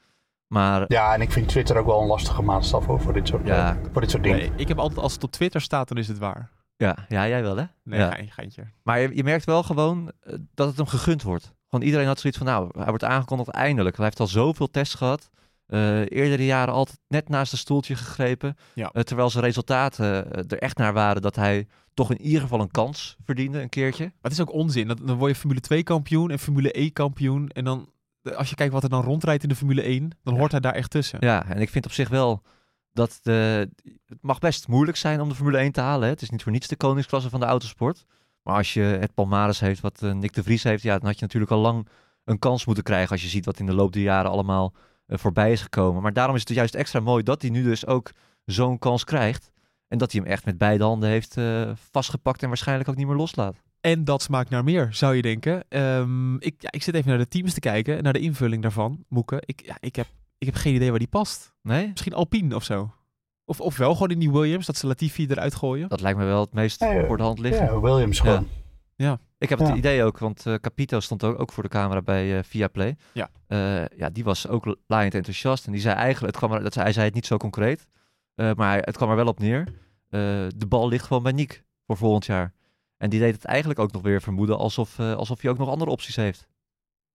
Maar ja, en ik vind Twitter ook wel een lastige maatstaf hoor, voor, dit soort, Ja. eh, voor dit soort dingen. nee, ik heb altijd als het op Twitter staat, dan is het waar. Ja, ja, jij wel hè? Nee, ja. geintje. Maar je, je merkt wel gewoon eh, dat het hem gegund wordt. Gewoon iedereen had zoiets van, nou, hij wordt aangekondigd eindelijk. Hij heeft al zoveel tests gehad. Eh, eerdere jaren altijd net naast een stoeltje gegrepen. Ja. Eh, terwijl zijn resultaten er echt naar waren dat hij toch in ieder geval een kans verdiende, een keertje. Maar het is ook onzin. Dat- Dan word je Formule 2 kampioen en Formule E kampioen. En dan, als je kijkt wat er dan rondrijdt in de Formule 1, dan Ja. hoort hij daar echt tussen. Ja, en ik vind op zich wel dat de, het mag best moeilijk zijn om de Formule 1 te halen. Hè. Het is niet voor niets de koningsklasse van de autosport. Maar als je het Palmares heeft wat uh, Nick de Vries heeft, ja, dan had je natuurlijk al lang een kans moeten krijgen als je ziet wat in de loop der jaren allemaal uh, voorbij is gekomen. Maar daarom is het juist extra mooi dat hij nu dus ook zo'n kans krijgt. En dat hij hem echt met beide handen heeft uh, vastgepakt en waarschijnlijk ook niet meer loslaat. En dat smaakt naar meer, zou je denken. Um, ik, ja, ik zit even naar de teams te kijken, naar de invulling daarvan, Moeke. Ik, ik, heb, ik heb geen idee waar die past. Nee? Misschien Alpine of zo. Of, of wel gewoon in die Williams, dat ze Latifi eruit gooien. Dat lijkt me wel het meest voor de hand liggen. Ja, Williams gewoon. Ja. ja. Ik heb het idee ook, want uh, Capito stond ook, ook voor de camera bij uh, Viaplay. Ja. Uh, ja, die was ook laaiend enthousiast. En die zei eigenlijk, het kwam er, dat, hij zei het niet zo concreet, maar het kwam er wel op neer. de bal ligt gewoon bij Nick voor volgend jaar. En die deed het eigenlijk ook nog weer vermoeden alsof, alsof hij ook nog andere opties heeft.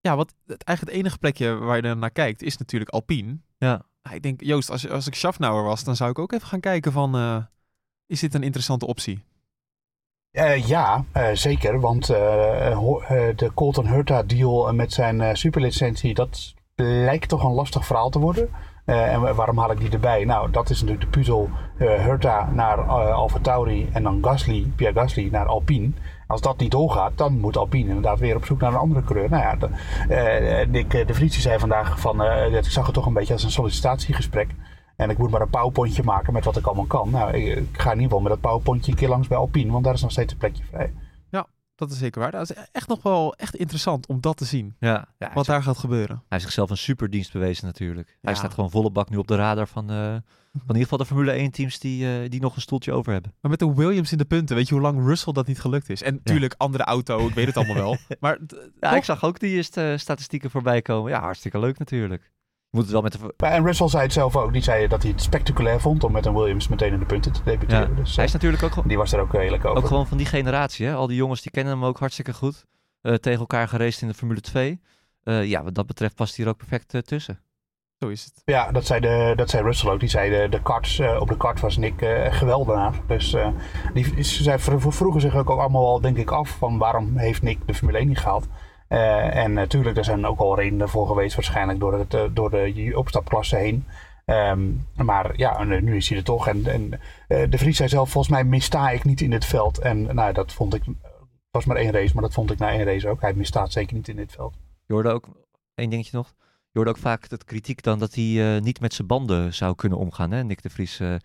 Ja, want het, eigenlijk het enige plekje waar je dan naar kijkt is natuurlijk Alpine. Ja. Ik denk, Joost, als, als ik Schaffnauer was, dan zou ik ook even gaan kijken van, uh, is dit een interessante optie? Uh, ja, uh, zeker. Want de Colton Hurta deal met zijn superlicentie, dat lijkt toch een lastig verhaal te worden. en waarom haal ik die erbij? Nou, dat is natuurlijk de puzzel Hurta naar Alfa Tauri en dan Gasly, Pierre Gasly naar Alpine. Als dat niet doorgaat, dan moet Alpine inderdaad weer op zoek naar een andere coureur. Nou ja, de, uh, eh, de zei vandaag van, uh, ik zag het toch een beetje als een sollicitatiegesprek. En ik moet maar een powerpointje maken met wat ik allemaal kan. Nou, ik, ga in ieder geval met dat powerpointje een keer langs bij Alpine, want daar is nog steeds een plekje vrij. Dat is zeker waar. Dat is echt nog wel echt interessant om dat te zien. Ja, ja wat daar gaat gebeuren. Hij heeft zichzelf een superdienst bewezen natuurlijk. Ja. Hij staat gewoon volle bak nu op de radar van, uh, van in ieder geval de Formule 1 teams die, uh, die nog een stoeltje over hebben. Maar met de Williams in de punten, weet je hoe lang Russell dat niet gelukt is? En natuurlijk andere auto, ik weet het allemaal wel. Maar ja, ik zag ook die uh, statistieken voorbij komen. Ja, hartstikke leuk natuurlijk. Moet het wel met de... En Russell zei het zelf ook. Die zei dat hij het spectaculair vond om met een Williams meteen in de punten te debuteren. Ja. Dus, hij is natuurlijk ook gewoon... Die was er ook redelijk over. Ook gewoon van die generatie. Hè? Al die jongens die kennen hem ook hartstikke goed. Uh, tegen elkaar gereisd in de Formule 2. Uh, ja, wat dat betreft past hij er ook perfect uh, tussen. Zo is het. Ja, dat zei, de, dat zei Russell ook. Die zei de, de karts, op de kart was Nick geweldenaar. Dus die, zij vroegen zich ook allemaal al, denk ik, af van waarom heeft Nick de Formule 1 niet gehaald. Uh, en natuurlijk, er zijn ook al redenen voor geweest, waarschijnlijk door, het, door de opstapklasse heen. Um, maar ja, nu is hij er toch. En, en uh, de Vries zei zelf, volgens mij missta ik niet in dit veld. En nou, dat vond ik, het was maar één race, maar dat vond ik na één race ook. Hij misstaat zeker niet in dit veld. Je hoorde ook, één dingetje nog. Je hoorde ook vaak het kritiek dan dat hij uh, niet met zijn banden zou kunnen omgaan, hè, Nick de Vries. Uh,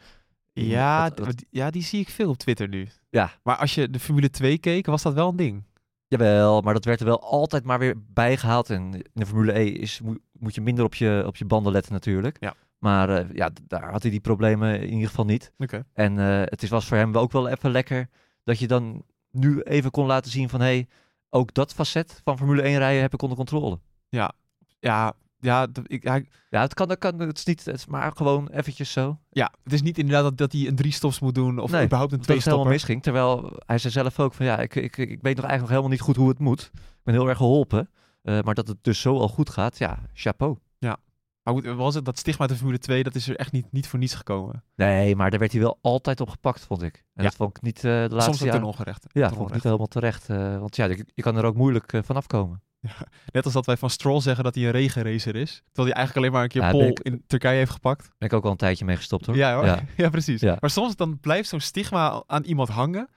ja, dat, dat... ja, die zie ik veel op Twitter nu. Ja. Maar als je de Formule 2 keek, was dat wel een ding. Jawel, maar dat werd er wel altijd maar weer bijgehaald. En in de Formule E is, moet, je minder op je, op je banden letten natuurlijk. Ja. Maar uh, ja, daar had hij die problemen in ieder geval niet. Okay. En uh, het is, was voor hem ook wel even lekker dat je dan nu even kon laten zien van... hé, hey, ook dat facet van Formule 1 rijden heb ik onder controle. Ja, ja ja, ik, hij... ja het kan, dat kan, het is niet, het is maar gewoon eventjes zo. Ja, het is niet inderdaad dat, dat hij een drie stops moet doen of nee, überhaupt een twee dat het helemaal misging. Terwijl hij zei zelf ook van ja, ik, ik, ik weet nog eigenlijk nog helemaal niet goed hoe het moet. Ik ben heel erg geholpen. Uh, maar dat het dus zo al goed gaat, ja, chapeau. Ja, maar goed, was het dat stigma de Formule 2, dat is er echt niet, niet voor niets gekomen. Nee, maar daar werd hij wel altijd op gepakt, vond ik. En ja. dat vond ik niet uh, de laatste Soms ten ongerecht. Ja, ten vond ik niet helemaal terecht. Uh, want ja, je, je, kan er ook moeilijk van afkomen. Ja, net als dat wij van Stroll zeggen dat hij een regenracer is. Terwijl hij eigenlijk alleen maar een keer ja, pol ik, in Turkije heeft gepakt. Ben ik ook al een tijdje mee gestopt hoor. Ja, hoor. ja. ja precies. Ja. Maar soms dan blijft zo'n stigma aan iemand hangen.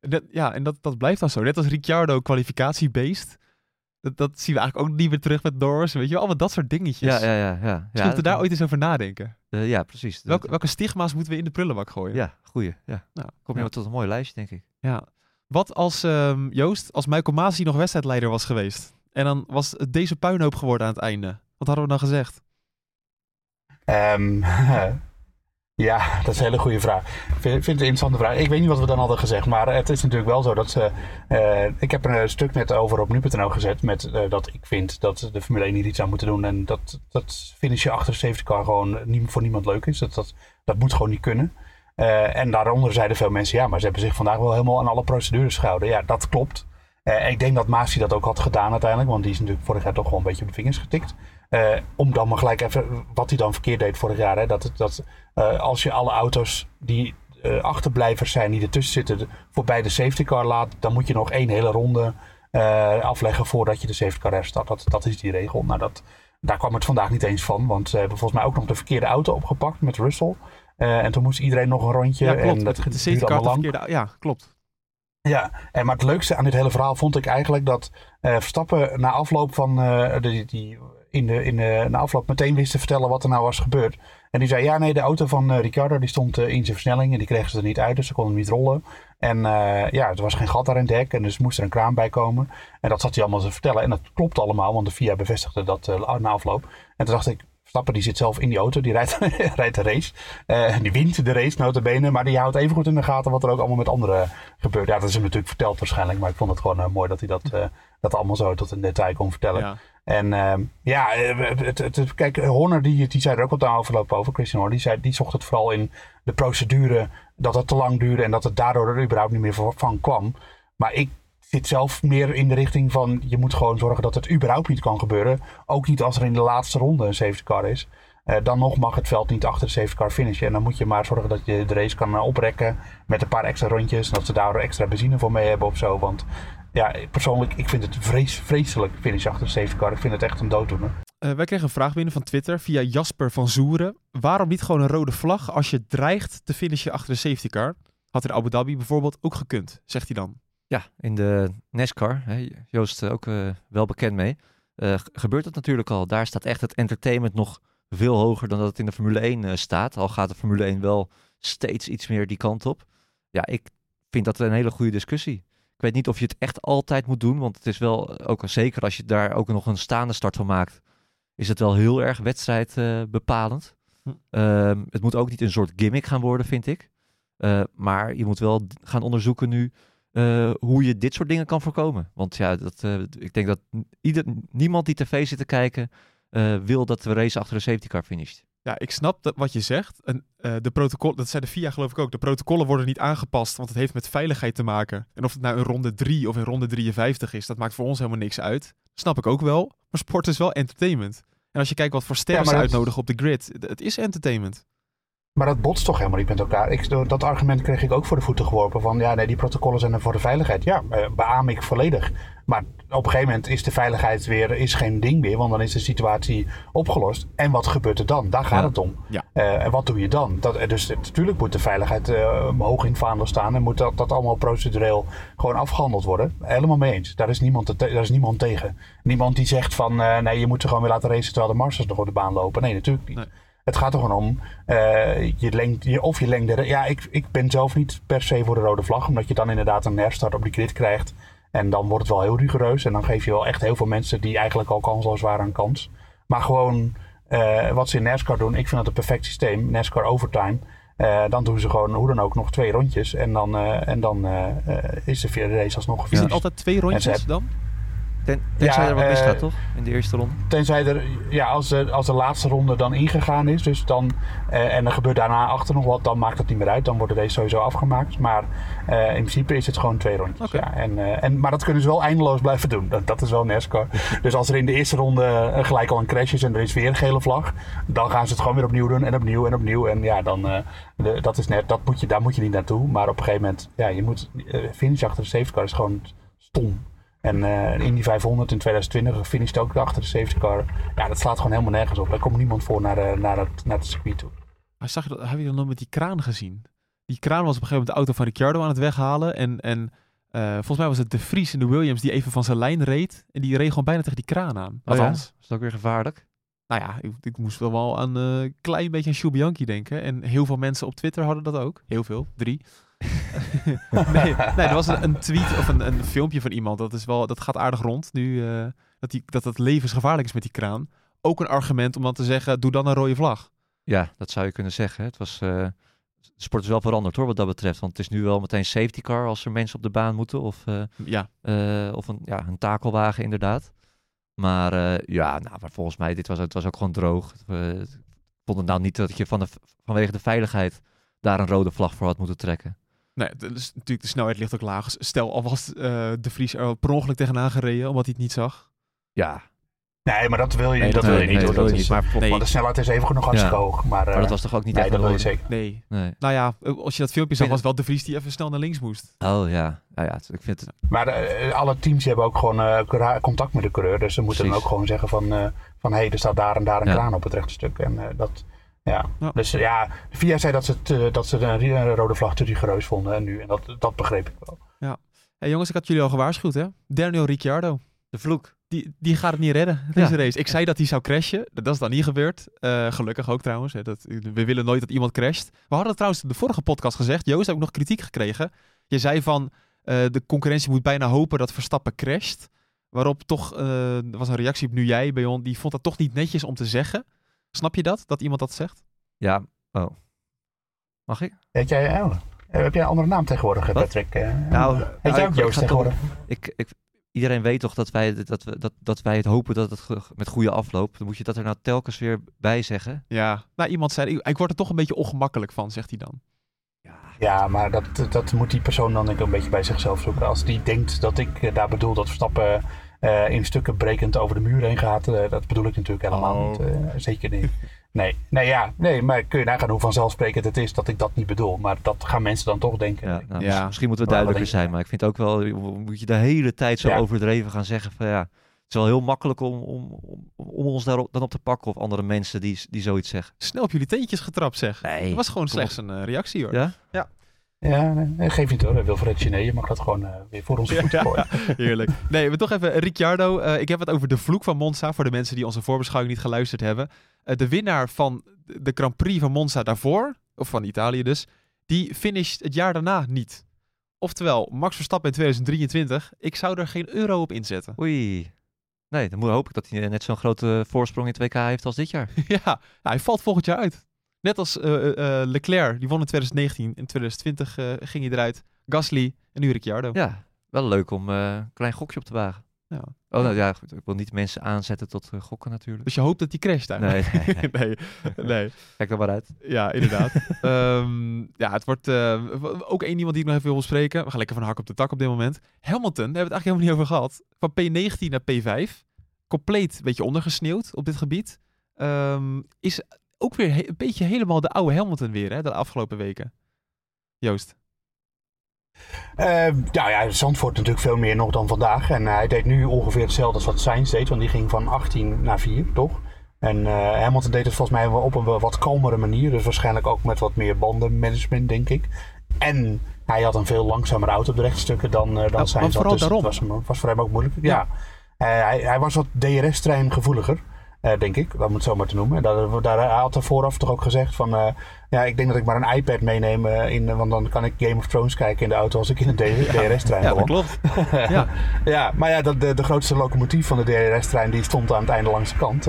Dat, ja, en dat, dat blijft dan zo. Net als Ricciardo kwalificatiebeest. Dat, dat zien we eigenlijk ook niet meer terug met Norris. Weet je wel, allemaal dat soort dingetjes. Ja, ja, ja. ja. Dus moeten daar ooit eens over nadenken. Uh, ja, precies. Welke, welke stigma's moeten we in de prullenbak gooien? Ja, goeie. Ja. Nou, Kom je tot een mooi lijstje, denk ik. Ja. Wat als um, Joost, als Michael Masi nog wedstrijdleider was geweest? En dan was het deze puinhoop geworden aan het einde. Wat hadden we dan gezegd? Um, ja, dat is een hele goede vraag. Ik vind, het een interessante vraag. Ik weet niet wat we dan hadden gezegd, maar het is natuurlijk wel zo dat ze... Uh, ik heb er een stuk net over op nu.nl gezet met uh, dat ik vind dat de Formule 1 hier iets aan moeten doen. En dat, dat finishen achter safety car gewoon voor niemand leuk is. Dat, dat, dat moet gewoon niet kunnen. Uh, en daaronder zeiden veel mensen, ja, maar ze hebben zich vandaag wel helemaal aan alle procedures gehouden. Ja, dat klopt. Uh, ik denk dat Masi dat ook had gedaan uiteindelijk, want die is natuurlijk vorig jaar toch wel een beetje op de vingers getikt. Uh, om dan maar gelijk even wat hij dan verkeerd deed vorig jaar. Hè, dat, dat uh, als je alle auto's die achterblijvers zijn, die ertussen zitten, voorbij de safety car laat, dan moet je nog één hele ronde afleggen voordat je de safety car herstart. Dat, dat is die regel. Nou, dat, daar kwam het vandaag niet eens van, want ze hebben volgens mij ook nog de verkeerde auto opgepakt met Russell. Eh, en toen moest iedereen nog een rondje. Ja, klopt. En dat de safety car de verkeerde... Ja, klopt. Ja, en maar het leukste aan dit hele verhaal vond ik eigenlijk dat eh, Verstappen na afloop van eh, die, in de, in de, na afloop meteen wist te vertellen wat er nou was gebeurd. En die zei, ja nee, de auto van eh, Ricardo die stond in zijn versnelling en die kregen ze er niet uit, dus ze konden niet rollen. En ja, er was geen gat daar in het hek en dus moest er een kraan bij komen. En dat zat hij allemaal te vertellen en dat klopt allemaal, want de FIA bevestigde dat na afloop. En toen dacht ik, Verstappen die zit zelf in die auto, die rijdt, rijdt de race. Eh, die wint de race notabene, maar die houdt even goed in de gaten wat er ook allemaal met anderen gebeurt. Ja, dat is hem natuurlijk verteld waarschijnlijk, maar ik vond het gewoon eh, mooi dat hij dat, eh, dat allemaal zo tot in detail kon vertellen. Ja. En ehm, ja, het, het, het- kijk, Horner die, die zei er ook wat aan overlopen over, Christian Horner. Die, zei, die zocht het vooral in de procedure, dat het te lang duurde en dat het daardoor er überhaupt niet meer van kwam. Maar ik zit zelf meer in de richting van, je moet gewoon zorgen dat het überhaupt niet kan gebeuren. Ook niet als er in de laatste ronde een safety car is. Eh, dan nog mag het veld niet achter de safety car finishen. En dan moet je maar zorgen dat je de race kan eh, oprekken met een paar extra rondjes. En dat ze daar extra benzine voor mee hebben of zo. Want ja, persoonlijk, ik vind het vreselijk finish achter de safety car. Ik vind het echt een dooddoener. Eh, wij kregen een vraag binnen van Twitter via Jasper van Zoeren. Waarom niet gewoon een rode vlag als je dreigt te finishen achter de safety car? Had in Abu Dhabi bijvoorbeeld ook gekund, zegt hij dan. Ja, in de NASCAR, hè, Joost eh, ook eh, wel bekend mee, eh, gebeurt het natuurlijk al. Daar staat echt het entertainment nog veel hoger dan dat het in de Formule 1 eh, staat. Al gaat de Formule 1 wel steeds iets meer die kant op. Ja, ik vind dat een hele goede discussie. Ik weet niet of je het echt altijd moet doen, want het is wel, ook zeker als je daar ook nog een staande start van maakt, is het wel heel erg wedstrijd eh, bepalend. Hm. Ehm, het moet ook niet een soort gimmick gaan worden, vind ik. Maar je moet wel gaan onderzoeken nu eh, hoe je dit soort dingen kan voorkomen. Want ja, dat, eh, ik denk dat ieder, niemand die tv zit te kijken eh, wil dat de race achter de safety car finisht. Ja, ik snap dat wat je zegt. En, eh, de protocol, dat zei de FIA geloof ik ook. De protocollen worden niet aangepast, want het heeft met veiligheid te maken. En of het nou in ronde 3 of in ronde 53 is, dat maakt voor ons helemaal niks uit. Snap ik ook wel. Maar sport is wel entertainment. En als je kijkt wat voor sterren Ja, ze uitnodigen op de grid, het is entertainment. Maar dat botst toch helemaal niet met elkaar. Ik, dat argument kreeg ik ook voor de voeten geworpen. Van ja, nee, die protocollen zijn er voor de veiligheid. Ja, eh, beaam ik volledig. Maar op een gegeven moment is de veiligheid weer is geen ding meer. Want dan is de situatie opgelost. En wat gebeurt er dan? Daar gaat Ja. het om. Ja. Eh, en wat doe je dan? Dat, eh, dus natuurlijk moet de veiligheid eh, hoog in het vaandel staan. En moet dat, dat allemaal procedureel gewoon afgehandeld worden. Helemaal mee eens. Daar is niemand, te- daar is niemand tegen. Niemand die zegt van nee, je moet ze gewoon weer laten racen terwijl de Marsers nog op de baan lopen. Nee, natuurlijk niet. Nee. Het gaat er gewoon om, eh, je lengt, je, of je lengde. Ja, ik, ik ben zelf niet per se voor de rode vlag, omdat je dan inderdaad een herstart op die grid krijgt. En dan wordt het wel heel rigoureus. En dan geef je wel echt heel veel mensen die eigenlijk al kansloos waren een kans. Maar gewoon eh, wat ze in NASCAR doen, ik vind dat een perfect systeem. NASCAR overtime. Eh, dan doen ze gewoon hoe dan ook nog twee rondjes. En dan, en dan is de vierde race alsnog Is het gefinished. altijd twee rondjes dan? Ten, tenzij Ja, er wat eh, misgaat, toch? In de eerste ronde. Tenzij er, ja, als de, als de laatste ronde dan ingegaan is, dus dan, eh, en er gebeurt daarna achter nog wat, dan maakt het niet meer uit. Dan wordt de race sowieso afgemaakt. Maar eh, in principe is het gewoon twee rondjes. Ja. En, eh, en, maar dat kunnen ze wel eindeloos blijven doen. Dat, dat is wel NASCAR. dus als er in de eerste ronde eh, gelijk al een crash is en er is weer een gele vlag, dan gaan ze het gewoon weer opnieuw doen en opnieuw en opnieuw. En ja, dan, eh, de, dat is net, dat moet je, daar moet je niet naartoe. Maar op een gegeven moment, ja, je moet, eh, finish achter de safety car is gewoon stom. En eh in die 500 in 2020 finished ook achter de safety car. Ja, dat slaat gewoon helemaal nergens op. Daar komt niemand voor naar, de, naar, het, naar het circuit toe. Maar zag je dat, heb je dat nog met die kraan gezien? Die kraan was op een gegeven moment de auto van Ricciardo aan het weghalen. En, en eh, volgens mij was het de Vries in de Williams die even van zijn lijn reed. En die reed gewoon bijna tegen die kraan aan. Oh ja? Althans, Is dat ook weer gevaarlijk? nou ja, ik, ik moest wel wel aan een eh, klein beetje aan Bianchi denken. En heel veel mensen op Twitter hadden dat ook. Heel veel, drie. nee, nee, er was een, een tweet of een, een filmpje van iemand. Dat, is wel, dat gaat aardig rond nu. eh, dat, die, dat het levensgevaarlijk is met die kraan. Ook een argument om dan te zeggen, doe dan een rode vlag. Ja, dat zou je kunnen zeggen. Het was, eh, de sport is wel veranderd hoor, wat dat betreft. Want het is nu wel meteen safety car als er mensen op de baan moeten. Of, eh, Ja, of een, ja, een takelwagen inderdaad. Maar ja, nou, maar volgens mij, dit was, het was ook gewoon droog. Ik vond het nou niet dat je van de, vanwege de veiligheid daar een rode vlag voor had moeten trekken. Nee, dat is natuurlijk de snelheid ligt ook laag. Stel, al was eh, de Vries er per ongeluk tegenaan gereden, omdat hij het niet zag. Ja, Nee, maar dat wil je, Nee, dat dat wil wil je je niet. nee, hoor. dat wil je niet. Maar. Want de snelheid is even nog hartstikke Ja. hoog. Maar, maar eh, dat was toch ook niet nee, echt dat wil je zeker. Nee. Nee. Nou ja, als je dat filmpje zag, was wel de Vries die even snel naar links moest. Oh ja, ja, ja het- ik vind het... Maar eh, alle teams hebben ook gewoon eh, contact met de coureur. Dus ze moeten dan Precies. ook gewoon zeggen van, eh van hé, er staat daar en daar een Ja. kraan op het rechte stuk. En eh, dat, Ja. Ja. Dus ja, VIA zei dat ze, het, dat ze een, rode vlag te rigoureus vonden en nu. En dat, dat begreep ik wel. Hey, jongens, ik had jullie al gewaarschuwd, hè? Daniel Ricciardo. De vloek. Die, die gaat het niet redden, deze Ja. race. Ik zei dat hij zou crashen. Dat is dan niet gebeurd. Eh, gelukkig ook trouwens. Hè. Dat, we willen nooit dat iemand crasht. We hadden het trouwens in de vorige podcast gezegd. Joost heb ik nog kritiek gekregen. Je zei van, eh, de concurrentie moet bijna hopen dat Verstappen crasht. Waarop toch, eh, er was een reactie op nu jij, Beyon. Die vond dat toch niet netjes om te zeggen. Snap je dat? Dat iemand dat zegt? Ja, oh. Mag ik? Heet jij, oh, heb jij een andere naam tegenwoordig, eh, Wat? Patrick? Eh, Nou, heet ja, jij ook Joost tegenwoordig? Ik, ik, iedereen weet toch dat wij, dat, we, dat, dat wij het hopen dat het met goede afloopt. Dan moet je dat er nou telkens weer bij zeggen. Ja. Nou, iemand zei, ik, ik word er toch een beetje ongemakkelijk van, zegt hij dan. Ja, maar dat, dat moet die persoon dan denk ik een beetje bij zichzelf zoeken. Als die denkt dat ik daar bedoel dat Verstappen eh, in stukken brekend over de muur heen gaat. eh, dat bedoel ik natuurlijk helemaal Oh. niet. eh, zeker niet. Nee, nee, ja, nee, maar kun je nagaan hoe vanzelfsprekend het is dat ik dat niet bedoel. Maar dat gaan mensen dan toch denken. Ja, nou, Ja. Misschien moeten we duidelijker zijn. Maar ik vind ook wel, moet je de hele tijd zo Ja. overdreven gaan zeggen van ja... Het is wel heel makkelijk om, om, om, om ons daarop dan op te pakken of andere mensen die, die zoiets zeggen. Snel op jullie teentjes getrapt, zeg. Nee. Dat was gewoon slechts een reactie, hoor. Ja? Ja, nee, geef niet hoor. Wilfred Gené, je mag dat gewoon eh, weer voor onze voeten gooien. Heerlijk. Nee, we toch even Ricciardo. Eh, ik heb het over de vloek van Monza, voor de mensen die onze voorbeschouwing niet geluisterd hebben. Eh, de winnaar van de Grand Prix van Monza daarvoor, of van Italië dus, die finisht het jaar daarna niet. Oftewel, Max Verstappen in 2023, ik zou er geen euro op inzetten. Oei. Nee, dan moet, hoop ik dat hij net zo'n grote voorsprong in 2K heeft als dit jaar. ja, nou, hij valt volgend jaar uit. Net als eh, eh, Leclerc, die won in 2019. In 2020 eh, ging hij eruit. Gasly en nu Ricciardo. Ja, wel leuk om eh, een klein gokje op te wagen. Ja. Oh, nou ja, goed. Ik wil niet mensen aanzetten tot eh, gokken natuurlijk. Dus je hoopt dat hij crasht eigenlijk. Nee, nee, nee. nee, nee. Kijk er maar uit. Ja, inderdaad. Ehm, ja, het wordt eh, ook één iemand die ik nog even wil bespreken. We gaan lekker van hak op de tak op dit moment. Hamilton, daar hebben we het eigenlijk helemaal niet over gehad. Van P19 naar P5. Compleet een beetje ondergesneeuwd op dit gebied. Ehm, is ook weer een beetje helemaal de oude Hamilton weer, hè, de afgelopen weken. Joost. Eh, ja, ja, Zandvoort natuurlijk veel meer nog dan vandaag. En eh, hij deed nu ongeveer hetzelfde als wat Sainz deed. Want die ging van 18 naar 4, toch? En eh, Hamilton deed het volgens mij op een wat kalmere manier. Dus waarschijnlijk ook met wat meer bandenmanagement, denk ik. En hij had een veel langzamere auto op de rechtstukken dan, eh dan had. vooral Dus het was, was voor hem ook moeilijk. Ja. Hij, hij was wat DRS-trein gevoeliger. Eh, denk ik, om het zo maar te noemen. En daar, daar, hij had er vooraf toch ook gezegd van... eh, ja, ik denk dat ik maar een iPad meeneem, eh, in, want dan kan ik Game of Thrones kijken in de auto als ik in een DRS-trein Ja, dat beland. klopt. ja. Ja, maar ja, dat, de, de grootste locomotief van de DRS-trein die stond aan het einde langs de kant.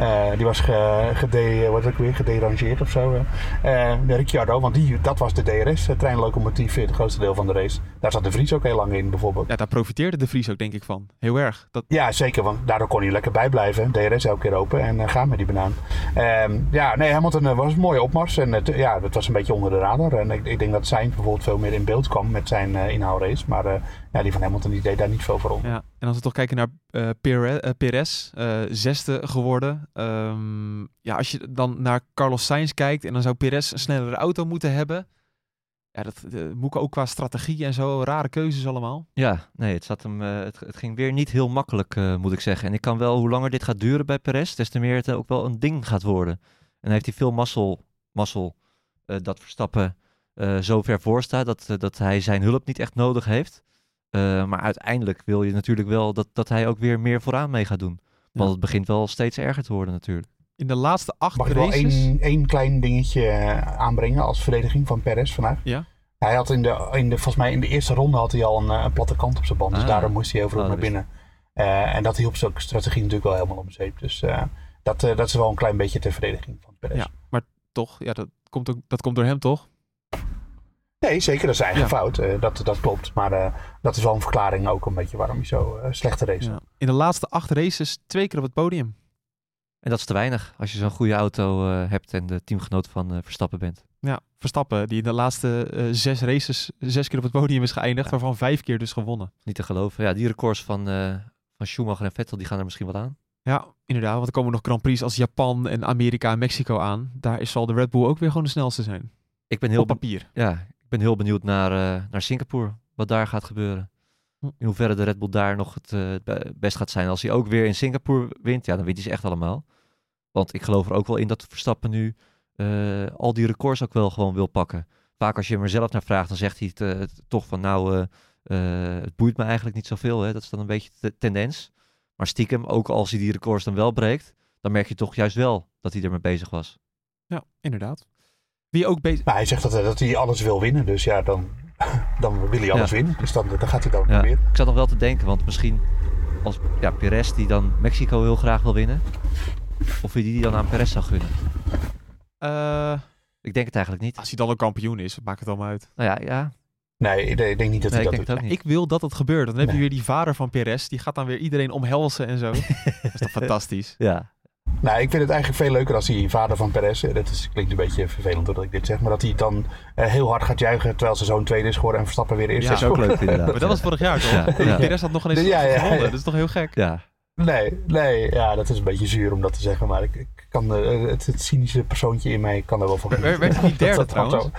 Eh, eh, die was ge, gede, wat ook weer, gederangeerd of zo. eh. Eh, de Ricciardo, want die, dat was de DRS-treinlocomotief het grootste deel van de race. Daar zat de Vries ook heel lang in bijvoorbeeld. ja, daar profiteerde de Vries ook denk ik van. Heel erg. Dat, Ja, zeker, want daardoor kon hij lekker bijblijven. DRS elke keer open en eh, gaan met die banaan. Ehm, ja, nee, Hamilton eh, was een mooie opmars en het, ja, het was een beetje onder de radar. En ik, ik denk dat zijn bijvoorbeeld veel meer in beeld kwam met zijn eh inhaalrace. Maar eh, ja, die van Hamilton die deed daar niet veel voor om. Ja, en als we toch kijken naar eh eh, Perez, eh, zesde geworden. Ehm, ja, als je dan naar Carlos Sainz kijkt en dan zou Perez een snellere auto moeten hebben. Ja, dat eh, moet ook qua strategie en zo, rare keuzes allemaal. Ja, nee, het, zat hem, eh, het, ging weer niet heel makkelijk, eh, moet ik zeggen. En ik kan wel, hoe langer dit gaat duren bij Perez, des te meer het ook wel een ding gaat worden. En heeft hij veel mazzel, mazzel dat Verstappen zo ver voor staat dat, dat hij zijn hulp niet echt nodig heeft. Maar uiteindelijk wil je natuurlijk wel dat, dat hij ook weer meer vooraan mee gaat doen. Want Ja. het begint wel steeds erger te worden natuurlijk. In de laatste acht Mag ik wel races... één, één klein dingetje eh, aanbrengen als verdediging van Perez vandaag? Ja. Hij had in de, in de, volgens mij in de eerste ronde had hij al een, eh, een platte kant op zijn band. Dus Ah. daarom moest hij overal Oh, naar binnen. Eh, en dat hielp zijn strategie natuurlijk wel helemaal om zeep. Dus eh, dat, eh, dat is wel een klein beetje ter verdediging van Perez. Ja, maar toch, ja, dat, komt ook, dat komt door hem toch? Nee, zeker, dat is zijn eigen Ja. fout. eh, dat, dat klopt. Maar eh, dat is wel een verklaring ook een beetje waarom hij zo eh, slechte race. Ja. In de laatste acht races twee keer op het podium. En dat is te weinig als je zo'n goede auto eh, hebt en de teamgenoot van eh, Verstappen bent. Ja, Verstappen, die in de laatste eh, zes races zes keer op het podium is geëindigd, Ja. waarvan vijf keer dus gewonnen. Niet te geloven. Ja, die records van, eh, van Schumacher en Vettel, die gaan er misschien wel aan. Ja, inderdaad. Want er komen nog Grand Prix als Japan en Amerika en Mexico aan. Daar is, zal de Red Bull ook weer gewoon de snelste zijn. Ik ben heel Op papier. Ja, ben heel benieuwd naar, eh, naar Singapore. Wat daar gaat gebeuren. Hm. In hoeverre de Red Bull daar nog het eh, be- best gaat zijn. Als hij ook weer in Singapore wint, ja, dan wint hij ze echt allemaal. Want ik geloof er ook wel in dat Verstappen nu eh, al die records ook wel gewoon wil pakken. Vaak als je hem er zelf naar vraagt, dan zegt hij het, het toch van nou, het boeit me eigenlijk niet zoveel. Hè? Dat is dan een beetje de tendens. Maar stiekem, ook als hij die records dan wel breekt, dan merk je toch juist wel dat hij ermee bezig was. Ja, inderdaad. Wie ook bezig... Maar hij zegt dat, dat hij alles wil winnen. Dus ja, dan, dan wil hij alles Ja. winnen. Dus dan, dan gaat hij dan Ja, proberen. ik zat nog wel te denken, want misschien als ja, Perez die dan Mexico heel graag wil winnen, of je die dan aan Perez zou gunnen. eh, Ik denk het eigenlijk niet. als hij dan ook kampioen is, maakt het allemaal uit. Nou ja, ja. Nee, ik denk- ik denk niet dat Nee, hij ik dat denk doet. het ook niet. Ik wil dat het gebeurt. Dan heb je weer die vader van Perez. Die gaat dan weer iedereen omhelzen en zo. dat is toch fantastisch? Ja, Nou, ik vind het eigenlijk veel leuker als hij vader van Perez, eh, dat is, klinkt een beetje vervelend doordat ik dit zeg, maar dat hij dan eh, heel hard gaat juichen terwijl zijn zoon tweede is geworden en Verstappen weer eerste Ja, is dat is ook leuk inderdaad. Maar dat was vorig jaar toch? Ja, ja. Perez had nog ineens Ja, ja, ja. gewonnen. Dat is toch heel gek? Ja, Nee, nee, ja, dat is een beetje zuur om dat te zeggen, maar ik, ik kan, eh, het, het cynische persoontje in mij kan daar wel van Werd- werd hij niet derde Dat dat trouwens? zo-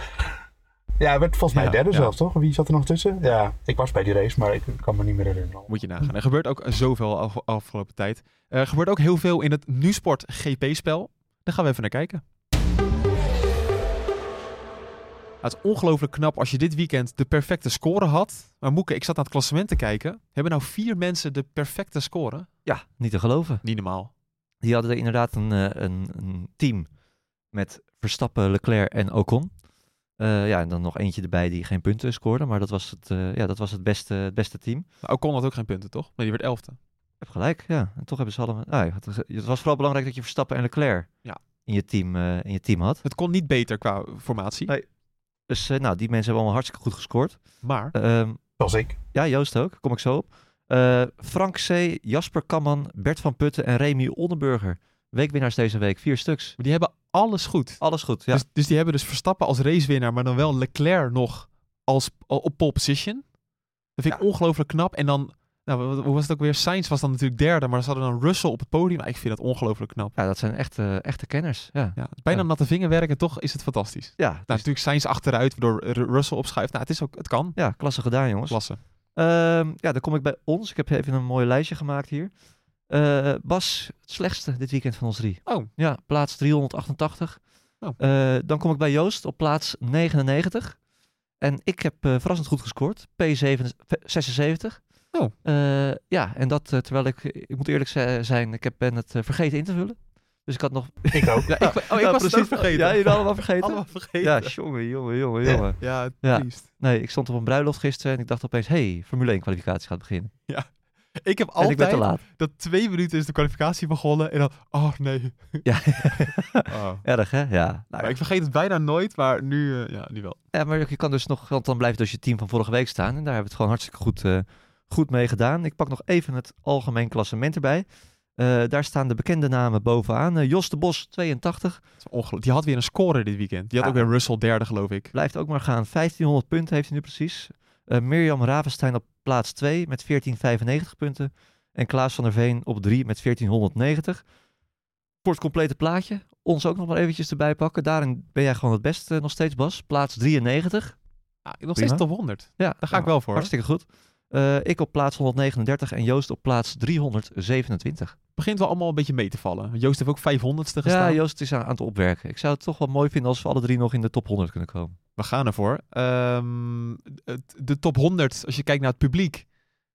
Ja, hij werd volgens mij Ja, derde ja. zelfs, toch? Wie zat er nog tussen? Ja, ik was bij die race, maar ik kan me niet meer herinneren. Moet je nagaan. Er gebeurt ook zoveel af- afgelopen tijd. Er gebeurt ook heel veel in het NuSport GP-spel. Daar gaan we even naar kijken. Het is ongelooflijk knap als je dit weekend de perfecte score had. Maar Moeke, ik zat naar het klassement te kijken. Hebben nou vier mensen de perfecte score? ja, niet te geloven. Niet normaal. Die hadden inderdaad een, eh, een, een team met Verstappen, Leclerc en Ocon. Eh, ja, en dan nog eentje erbij die geen punten scoorde. Maar dat was het, eh, ja, dat was het, beste, het beste team. Nou, Ocon had ook geen punten, toch? Maar die werd elfde. Je hebt gelijk, ja. En toch hebben ze allemaal... Nou, het, het was vooral belangrijk dat je Verstappen en Leclerc Ja. in, je team, eh, in je team had. Het kon niet beter qua formatie. Nee. Dus eh, nou, die mensen hebben allemaal hartstikke goed gescoord. Maar Ehm, Zoals ik. ja, Joost ook. Kom ik zo op. Eh, Frank C., Jasper Kamman, Bert van Putten en Remy Onderburger. Weekwinnaars deze week. Vier stuks. die hebben alles goed. Alles goed, ja. Dus, dus die hebben dus Verstappen als racewinnaar, maar dan wel Leclerc nog als, op pole position. Dat vind ik ongelooflijk knap. En dan, nou, hoe was het ook weer? Sainz was dan natuurlijk derde, maar ze hadden dan Russell op het podium. Ik vind dat ongelooflijk knap. Ja, dat zijn echte, echte kenners. Ja, Ja, bijna Ja. natte vingerwerk en toch is het fantastisch. ja, Nou, dus- natuurlijk Sainz achteruit, waardoor Ru- Russell opschuift. Nou, het, is ook, het kan. ja klasse gedaan, jongens. Klasse. Ehm, ja, dan kom ik bij ons. Ik heb even een mooi lijstje gemaakt hier. Eh, Bas, het slechtste dit weekend van ons drie. Oh. Ja, plaats 388. Oh. Eh, dan kom ik bij Joost op plaats 99. En ik heb eh, verrassend goed gescoord. P76. Oh. Ja, en dat terwijl ik, ik moet eerlijk zijn, ik heb, ben het vergeten in te vullen. Dus ik had nog... Ik ook. Ja, ik, oh, ik Ja, was het ook vergeten. Ja, jullie allemaal vergeten? Allemaal vergeten. Ja, jongen, jongen, jongen, jongen. Ja, Ja. triest. Nee, ik stond op een bruiloft gisteren en ik dacht opeens, hey, Formule 1 kwalificatie gaat beginnen. Ik heb ik ben te altijd laat. dat twee minuten is de kwalificatie begonnen en dan, oh nee. Ja, Oh. erg hè? Ja. Nou, Maar ik vergeet het bijna nooit, maar nu, eh, ja, nu wel. ja, maar je kan dus nog, want dan blijft dus je team van vorige week staan. En daar hebben we het gewoon hartstikke goed, eh, goed mee gedaan. Ik pak nog even het algemeen klassement erbij. Eh, daar staan de bekende namen bovenaan. Jos de Bos, 82. Dat is ongeluk- Die had weer een score dit weekend. Die had Ja. ook weer Russell derde, geloof ik. Blijft ook maar gaan. 1500 punten heeft hij nu precies. Eh, Mirjam Ravenstein op plaats 2 met 1495 punten. En Klaas van der Veen op 3 met 1490. Voor het complete plaatje, ons ook nog maar eventjes erbij pakken. Daarin ben jij gewoon het beste nog steeds, Bas. Plaats 93. Ah, nog steeds top 100. Ja, Daar ga ik wel voor. Hartstikke goed. Eh, ik op plaats 139 en Joost op plaats 327. begint wel allemaal een beetje mee te vallen. Joost heeft ook 500ste gestaan. Ja, Joost is aan, aan het opwerken. Ik zou het toch wel mooi vinden als we alle drie nog in de top 100 kunnen komen. We gaan ervoor. Ehm, de top 100, als je kijkt naar het publiek.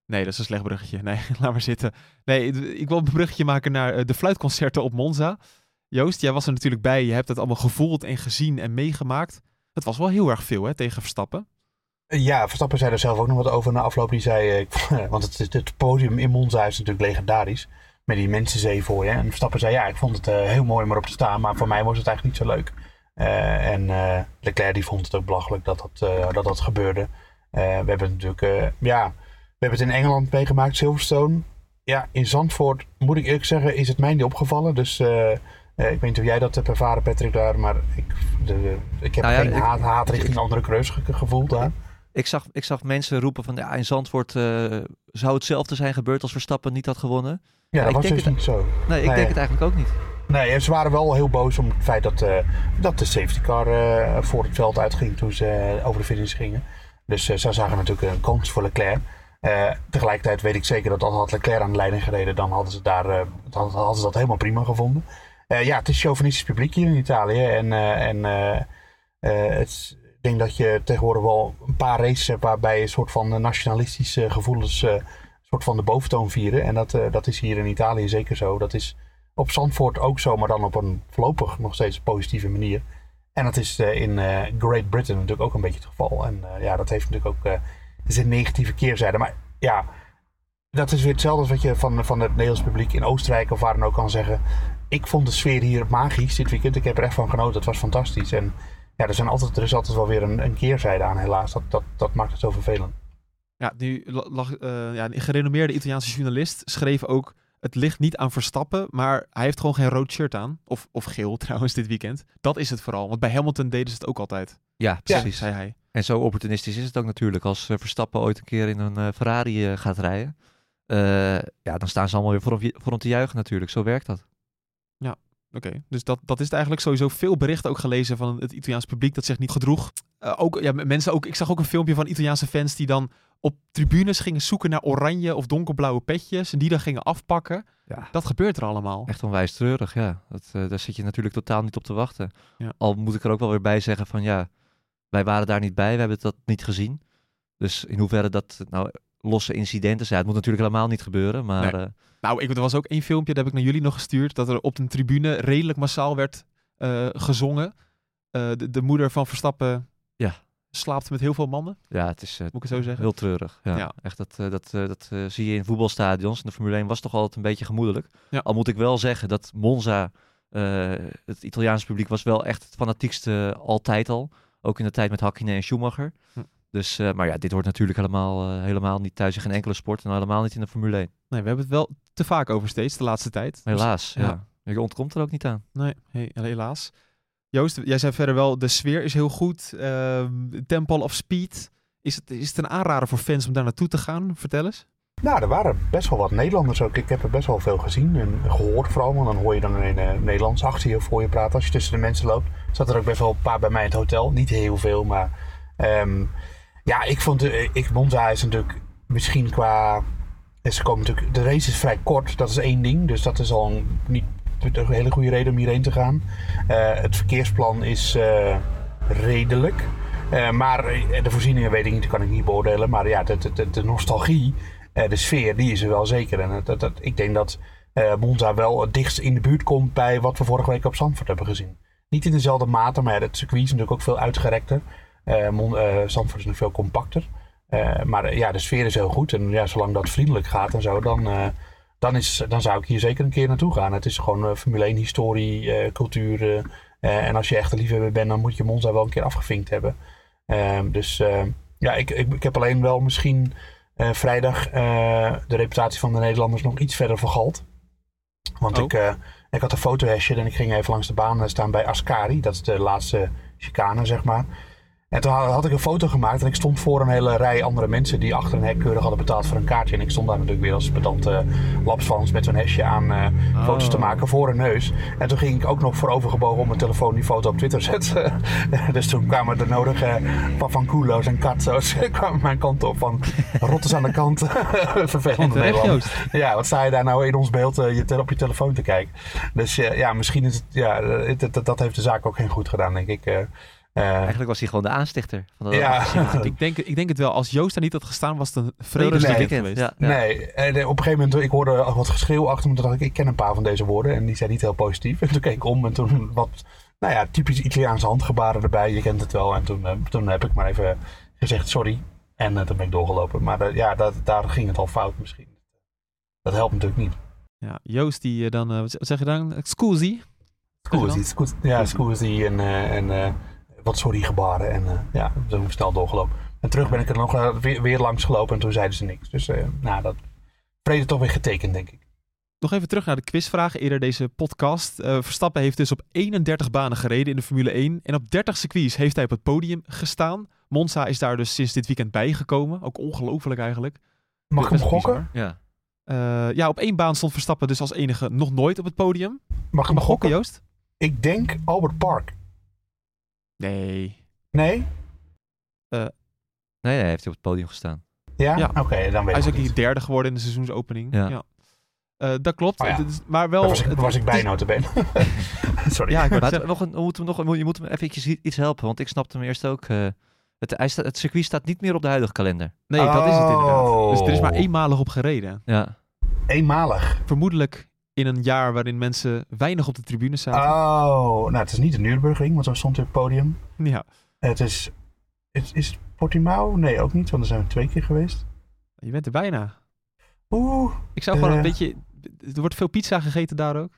Nee, dat is een slecht bruggetje. Nee, laat maar zitten. Nee, ik wil een bruggetje maken naar eh, de fluitconcerten op Monza. Joost, jij was er natuurlijk bij. Je hebt het allemaal gevoeld en gezien en meegemaakt. Het was wel heel erg veel hè, tegen Verstappen. Ja, Verstappen zei er zelf ook nog wat over na afloop. Die zei, eh, ik- want het, het, podium in Monza is natuurlijk legendarisch. Met die mensenzee voor je. En Verstappen zei, ja, ik vond het eh, heel mooi om erop te staan. Maar voor mij was het eigenlijk niet zo leuk. Eh, en Leclerc die vond het ook belachelijk dat dat, dat, dat gebeurde. We hebben het natuurlijk, ja, we hebben het in Engeland meegemaakt, Silverstone. Ja, in Zandvoort, moet ik eerlijk zeggen, is het mij niet opgevallen. Dus ik weet niet of jij dat hebt ervaren, Patrick, daar. Maar ik, de, de- ik heb Nou ja, geen ik- haat, haat richting andere creus ge- gevoeld daar. Ik zag, ik zag mensen roepen van ja, in Zandvoort eh, zou hetzelfde zijn gebeurd als Verstappen niet had gewonnen. Ja, ik dat was denk dus het- niet zo. Nee, ik Nee. denk het eigenlijk ook niet. Nee, ze waren wel heel boos om het feit dat, eh, dat de safety car eh, voor het veld uitging toen ze over de finish gingen. Dus ze zagen natuurlijk een kans voor Leclerc. Tegelijkertijd weet ik zeker dat al had Leclerc aan de leiding gereden, dan hadden ze, daar, dan hadden ze dat helemaal prima gevonden. ja, het is chauvinistisch publiek hier in Italië. En, en het, ik denk dat je tegenwoordig wel een paar races hebt waarbij een soort van nationalistische gevoelens eh, een soort van de boventoon vieren. En dat, eh, dat is hier in Italië zeker zo. Dat is op Zandvoort ook zo, maar dan op een voorlopig nog steeds positieve manier. En dat is eh, in eh, Great Britain natuurlijk ook een beetje het geval. En eh, ja, dat heeft natuurlijk ook eh, zijn negatieve keerzijde. Maar ja, dat is weer hetzelfde als wat je van, van het Nederlands publiek in Oostenrijk of waar dan ook kan zeggen. Ik vond de sfeer hier magisch dit weekend. Ik heb er echt van genoten. Het was fantastisch. En ja, er, zijn altijd, er is altijd wel weer een, een keerzijde aan, helaas. Dat, dat, dat maakt het zo vervelend. Ja, nu la- lag, eh, ja, een gerenommeerde Italiaanse journalist schreef ook... Het ligt niet aan Verstappen, maar hij heeft gewoon geen rood shirt aan. Of, of geel trouwens dit weekend. Dat is het vooral. Want bij Hamilton deden ze het ook altijd. Ja, precies. zei hij. En zo opportunistisch is het ook natuurlijk. Als eh, Verstappen ooit een keer in een eh, Ferrari gaat rijden, eh, ja, dan staan ze allemaal weer voor hem, voor hem te juichen natuurlijk. Zo werkt dat. Oké, dus dat, dat is het eigenlijk sowieso veel berichten ook gelezen van het Italiaans publiek dat zich niet gedroeg. Eh, ook, ja, mensen ook, ik zag ook een filmpje van Italiaanse fans die dan op tribunes gingen zoeken naar oranje of donkerblauwe petjes en die dan gingen afpakken. Ja. Dat gebeurt er allemaal. Echt onwijs treurig, ja. Dat, eh, daar zit je natuurlijk totaal niet op te wachten. Ja. Al moet ik er ook wel weer bij zeggen van ja, wij waren daar niet bij, we hebben dat niet gezien. Dus in hoeverre dat nou losse incidenten zijn, het moet natuurlijk helemaal niet gebeuren, maar Nee. eh, Nou, ik, er was ook één filmpje, dat heb ik naar jullie nog gestuurd, dat er op een tribune redelijk massaal werd eh, gezongen. Eh, de, de moeder van Verstappen Ja. slaapt met heel veel mannen, ja, het is moet ik het zo zeggen. heel treurig. Ja. Ja. Echt, dat, dat, dat zie je in voetbalstadions. En de Formule 1 was toch altijd een beetje gemoedelijk. Ja. Al moet ik wel zeggen dat Monza, het Italiaanse publiek, was wel echt het fanatiekste altijd al. Ook in de tijd met Hakkinen en Schumacher. Hm. Dus, eh, maar ja, dit hoort natuurlijk helemaal, eh, helemaal niet thuis in geen enkele sport. En helemaal niet in de Formule 1. Nee, we hebben het wel te vaak over steeds de laatste tijd. Dus- Helaas, ja. ja. Je ontkomt er ook niet aan. Nee, he- helaas. Joost, jij zei verder wel, de sfeer is heel goed. Ehm tempo of speed. Is het, is het een aanrader voor fans om daar naartoe te gaan? Vertel eens. Nou, er waren best wel wat Nederlanders ook. Ik heb er best wel veel gezien en gehoord vooral. Want dan hoor je dan in uh, Nederlands achter je of voor je praten. Als je tussen de mensen loopt, zat er ook best wel een paar bij mij in het hotel. Niet heel veel, maar ehm, ja, ik vond, de, ik, Monza is natuurlijk misschien qua... Ze komen natuurlijk, de race is vrij kort, dat is één ding. Dus dat is al een, niet een hele goede reden om hierheen te gaan. Uh, het verkeersplan is redelijk. Maar de voorzieningen weet ik niet, kan ik niet beoordelen. Maar ja, de, de, de nostalgie, de sfeer, die is er wel zeker. En dat, dat, ik denk dat Monza wel het dichtst in de buurt komt bij wat we vorige week op Zandvoort hebben gezien. Niet in dezelfde mate, maar het circuit is natuurlijk ook veel uitgerekter. Uh, Mon, Zandvoort is nog veel compacter. Uh, maar ja, de sfeer is heel goed. En ja, zolang dat vriendelijk gaat en zo, dan, dan, is, dan zou ik hier zeker een keer naartoe gaan. Het is gewoon Formule 1 historie, cultuur. en als je echt een liefhebber bent, dan moet je Monza wel een keer afgevinkt hebben. Ehm, dus ja, ik, ik, ik, heb alleen wel misschien vrijdag de reputatie van de Nederlanders nog iets verder vergald. Want oh. ik, ik had een fotohesje en ik ging even langs de baan staan bij Ascari. Dat is de laatste chicane, zeg maar. En toen had ik een foto gemaakt en ik stond voor een hele rij andere mensen die achter een hek keurig hadden betaald voor een kaartje. En ik stond daar natuurlijk weer als pedante lapsvans met zo'n hesje aan uh, oh. foto's te maken voor een neus. En toen ging ik ook nog voorovergebogen op mijn telefoon die foto op Twitter zetten. dus toen kwamen de nodige pavanculo's en katzo's kwamen mijn kant op van rotters aan de kant. Vervelende Nederland. Ja, wat sta je daar nou in ons beeld uh, je op je telefoon te kijken. Dus uh, ja, misschien is het, ja, het, dat, dat heeft de zaak ook geen goed gedaan denk ik. Uh, Eigenlijk was hij gewoon de aanstichter. Van de ja, ik, denk, ik denk het wel. Als Joost daar niet had gestaan, was het een vredesweekend nee, geweest. Ja, ja. Nee, en op een gegeven moment, ik hoorde wat geschreeuw achter me. Toen dacht ik, ik ken een paar van deze woorden. En die zijn niet heel positief. En toen keek ik om en toen wat, nou ja, typisch Italiaanse handgebaren erbij. Je kent het wel. En toen, uh, toen heb ik maar even gezegd sorry. En uh, toen ben ik doorgelopen. Maar ja, dat, daar ging het al fout misschien. Dat helpt natuurlijk niet. Ja, Joost die dan, uh, wat zeg je dan? Scusi? Scusi, scusi ja, scusi en... en wat sorry gebaren. En uh, ja, zo snel doorgelopen. En terug ben ik er nog uh, weer, weer, langs gelopen en toen zeiden ze niks. Dus uh, nou, dat vrede toch weer getekend, denk ik. Nog even terug naar de quizvragen eerder deze podcast. Uh, Verstappen heeft dus op 31 banen gereden in de Formule 1. En op 30 circuits heeft hij op het podium gestaan. Monza is daar dus sinds dit weekend bijgekomen. Ook ongelooflijk eigenlijk. Mag ik hem gokken? Ja. Uh, ja, op één baan stond Verstappen dus als enige nog nooit op het podium. Mag ik hem gokken, Joost? Ik denk Albert Park. Nee. Nee? Uh, nee, nee, hij heeft op het podium gestaan. Ja? ja. Oké, okay, dan weet Hij is ik ook hier derde geworden in de seizoensopening. Ja. ja. Eh, dat klopt. Oh ja. Het is- maar wel... Daar was ik, het- was ik bij notabene. Sorry. Ja, ik wou Maar het nog een, we moeten nog, je moet hem eventjes i- iets helpen, want ik snapte hem eerst ook. eh, het, hij het circuit staat niet meer op de huidige kalender. Nee, dat is het inderdaad. Dus er is maar Oh. eenmalig op gereden. Ja, Eenmalig. Vermoedelijk in een jaar waarin mensen weinig op de tribune zaten. Oh, nou het is niet de Nürburgring, want zo stond het podium. Ja, Het is, is, is het Portimao? Nee, ook niet, want er zijn we twee keer geweest. je bent er bijna. Oeh. Ik zou gewoon Eh. een beetje... Er wordt veel pizza gegeten daar ook.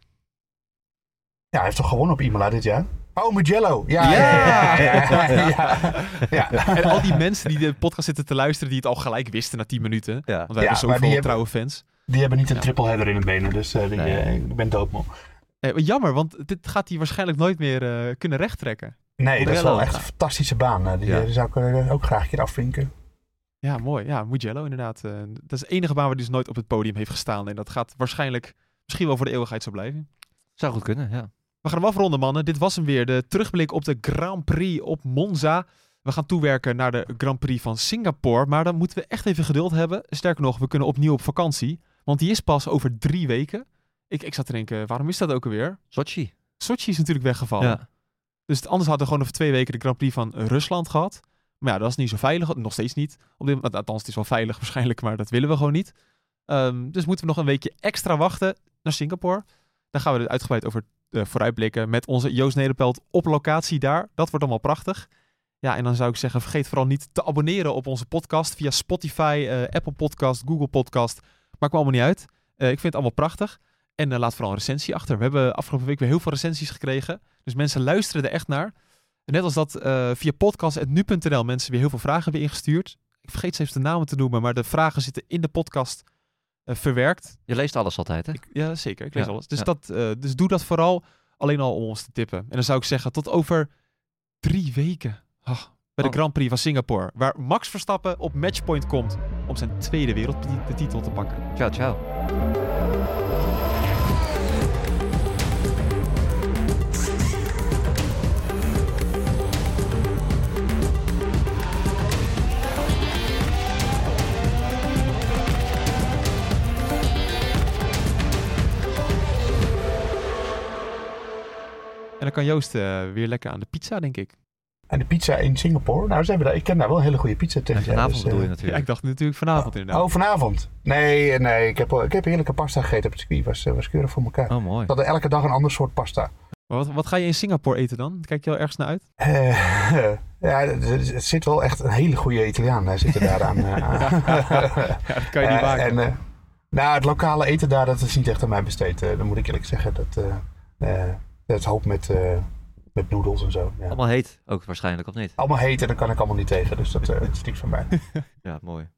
Ja, hij heeft toch gewonnen op Imola dit jaar? Oh, Mugello. Ja, ja, Ja. ja. ja, ja, ja. Ja. En al die mensen die de podcast zitten te luisteren, die het al gelijk wisten na 10 minuten. Want ja. wij Ja, hebben zoveel trouwe fans. Die hebben niet een Ja. triple header in hun benen, dus eh, die, Nee. eh, ik ben doodmoe. Eh, jammer, want dit gaat hij waarschijnlijk nooit meer eh, kunnen rechttrekken. Nee, dat is wel echt een fantastische baan. Die, Ja. die zou ik ook graag een keer afvinken. Ja, mooi. Ja, Mugello inderdaad. Dat is de enige baan waar hij dus nooit op het podium heeft gestaan. En dat gaat waarschijnlijk misschien wel voor de eeuwigheid zo blijven. Zou goed kunnen, ja. We gaan hem afronden, mannen. Dit was hem weer. De terugblik op de Grand Prix op Monza. We gaan toewerken naar de Grand Prix van Singapore. Maar dan moeten we echt even geduld hebben. Sterker nog, we kunnen opnieuw op vakantie. Want die is pas over drie weken. Ik, ik zat te denken, waarom is dat ook alweer? Sochi. Sochi is natuurlijk weggevallen. Ja. Dus het- anders hadden we gewoon over twee weken de Grand Prix van Rusland gehad. Maar ja, dat is niet zo veilig. Nog steeds niet. Op dit, moment- althans, het is wel veilig waarschijnlijk, maar dat willen we gewoon niet. Ehm, dus moeten we nog een weekje extra wachten naar Singapore. Dan gaan we er uitgebreid over eh, vooruitblikken met onze Joost Nederpelt op locatie daar. Dat wordt allemaal prachtig. Ja, en dan zou ik zeggen, vergeet vooral niet te abonneren op onze podcast via Spotify, eh, Apple Podcast, Google Podcast. Maakt me allemaal niet uit. Eh, ik vind het allemaal prachtig. En eh, laat vooral een recensie achter. We hebben afgelopen week weer heel veel recensies gekregen. Dus mensen luisteren er echt naar. Net als dat eh, via podcast.nu.nl mensen weer heel veel vragen hebben ingestuurd. Ik vergeet steeds de namen te noemen, maar de vragen zitten in de podcast verwerkt. Je leest alles altijd, hè? Ik, ja, zeker. Ik lees Ja, alles. Dus, ja. dat, dus doe dat vooral alleen al om ons te tippen. En dan zou ik zeggen, tot over drie weken. Ah, bij de Oh. Grand Prix van Singapore. Waar Max Verstappen op matchpoint komt om zijn tweede wereldtitel te pakken. Ciao, ciao. En dan kan Joost eh, weer lekker aan de pizza, denk ik. En de pizza in Singapore, nou, ze hebben daar, ik ken daar wel een hele goede pizza En tegen. vanavond dus, bedoel je eh, Ja, natuurlijk. ik dacht natuurlijk vanavond inderdaad. Oh, vanavond? Nee, nee, ik heb, ik heb heerlijke pasta gegeten op het circuit. Was, eh, was keurig voor elkaar. Oh, mooi. We hadden elke dag een ander soort pasta. Maar wat, wat ga je in Singapore eten dan? Kijk je wel ergens naar uit? Eh, ja, er, er zit wel echt een hele goede Italiaan daar zit er daaraan. eh, aan. Ja, dat kan je niet maken. En, nou, het lokale eten daar, dat is niet echt aan mij besteed. dan moet ik eerlijk zeggen. Dat, eh, eh, dat is hoop met, eh, met noedels en zo. Ja. Allemaal heet ook waarschijnlijk, of niet? Allemaal heet en daar kan ik allemaal niet tegen. Dus dat, eh, dat is niks van mij. Ja, mooi.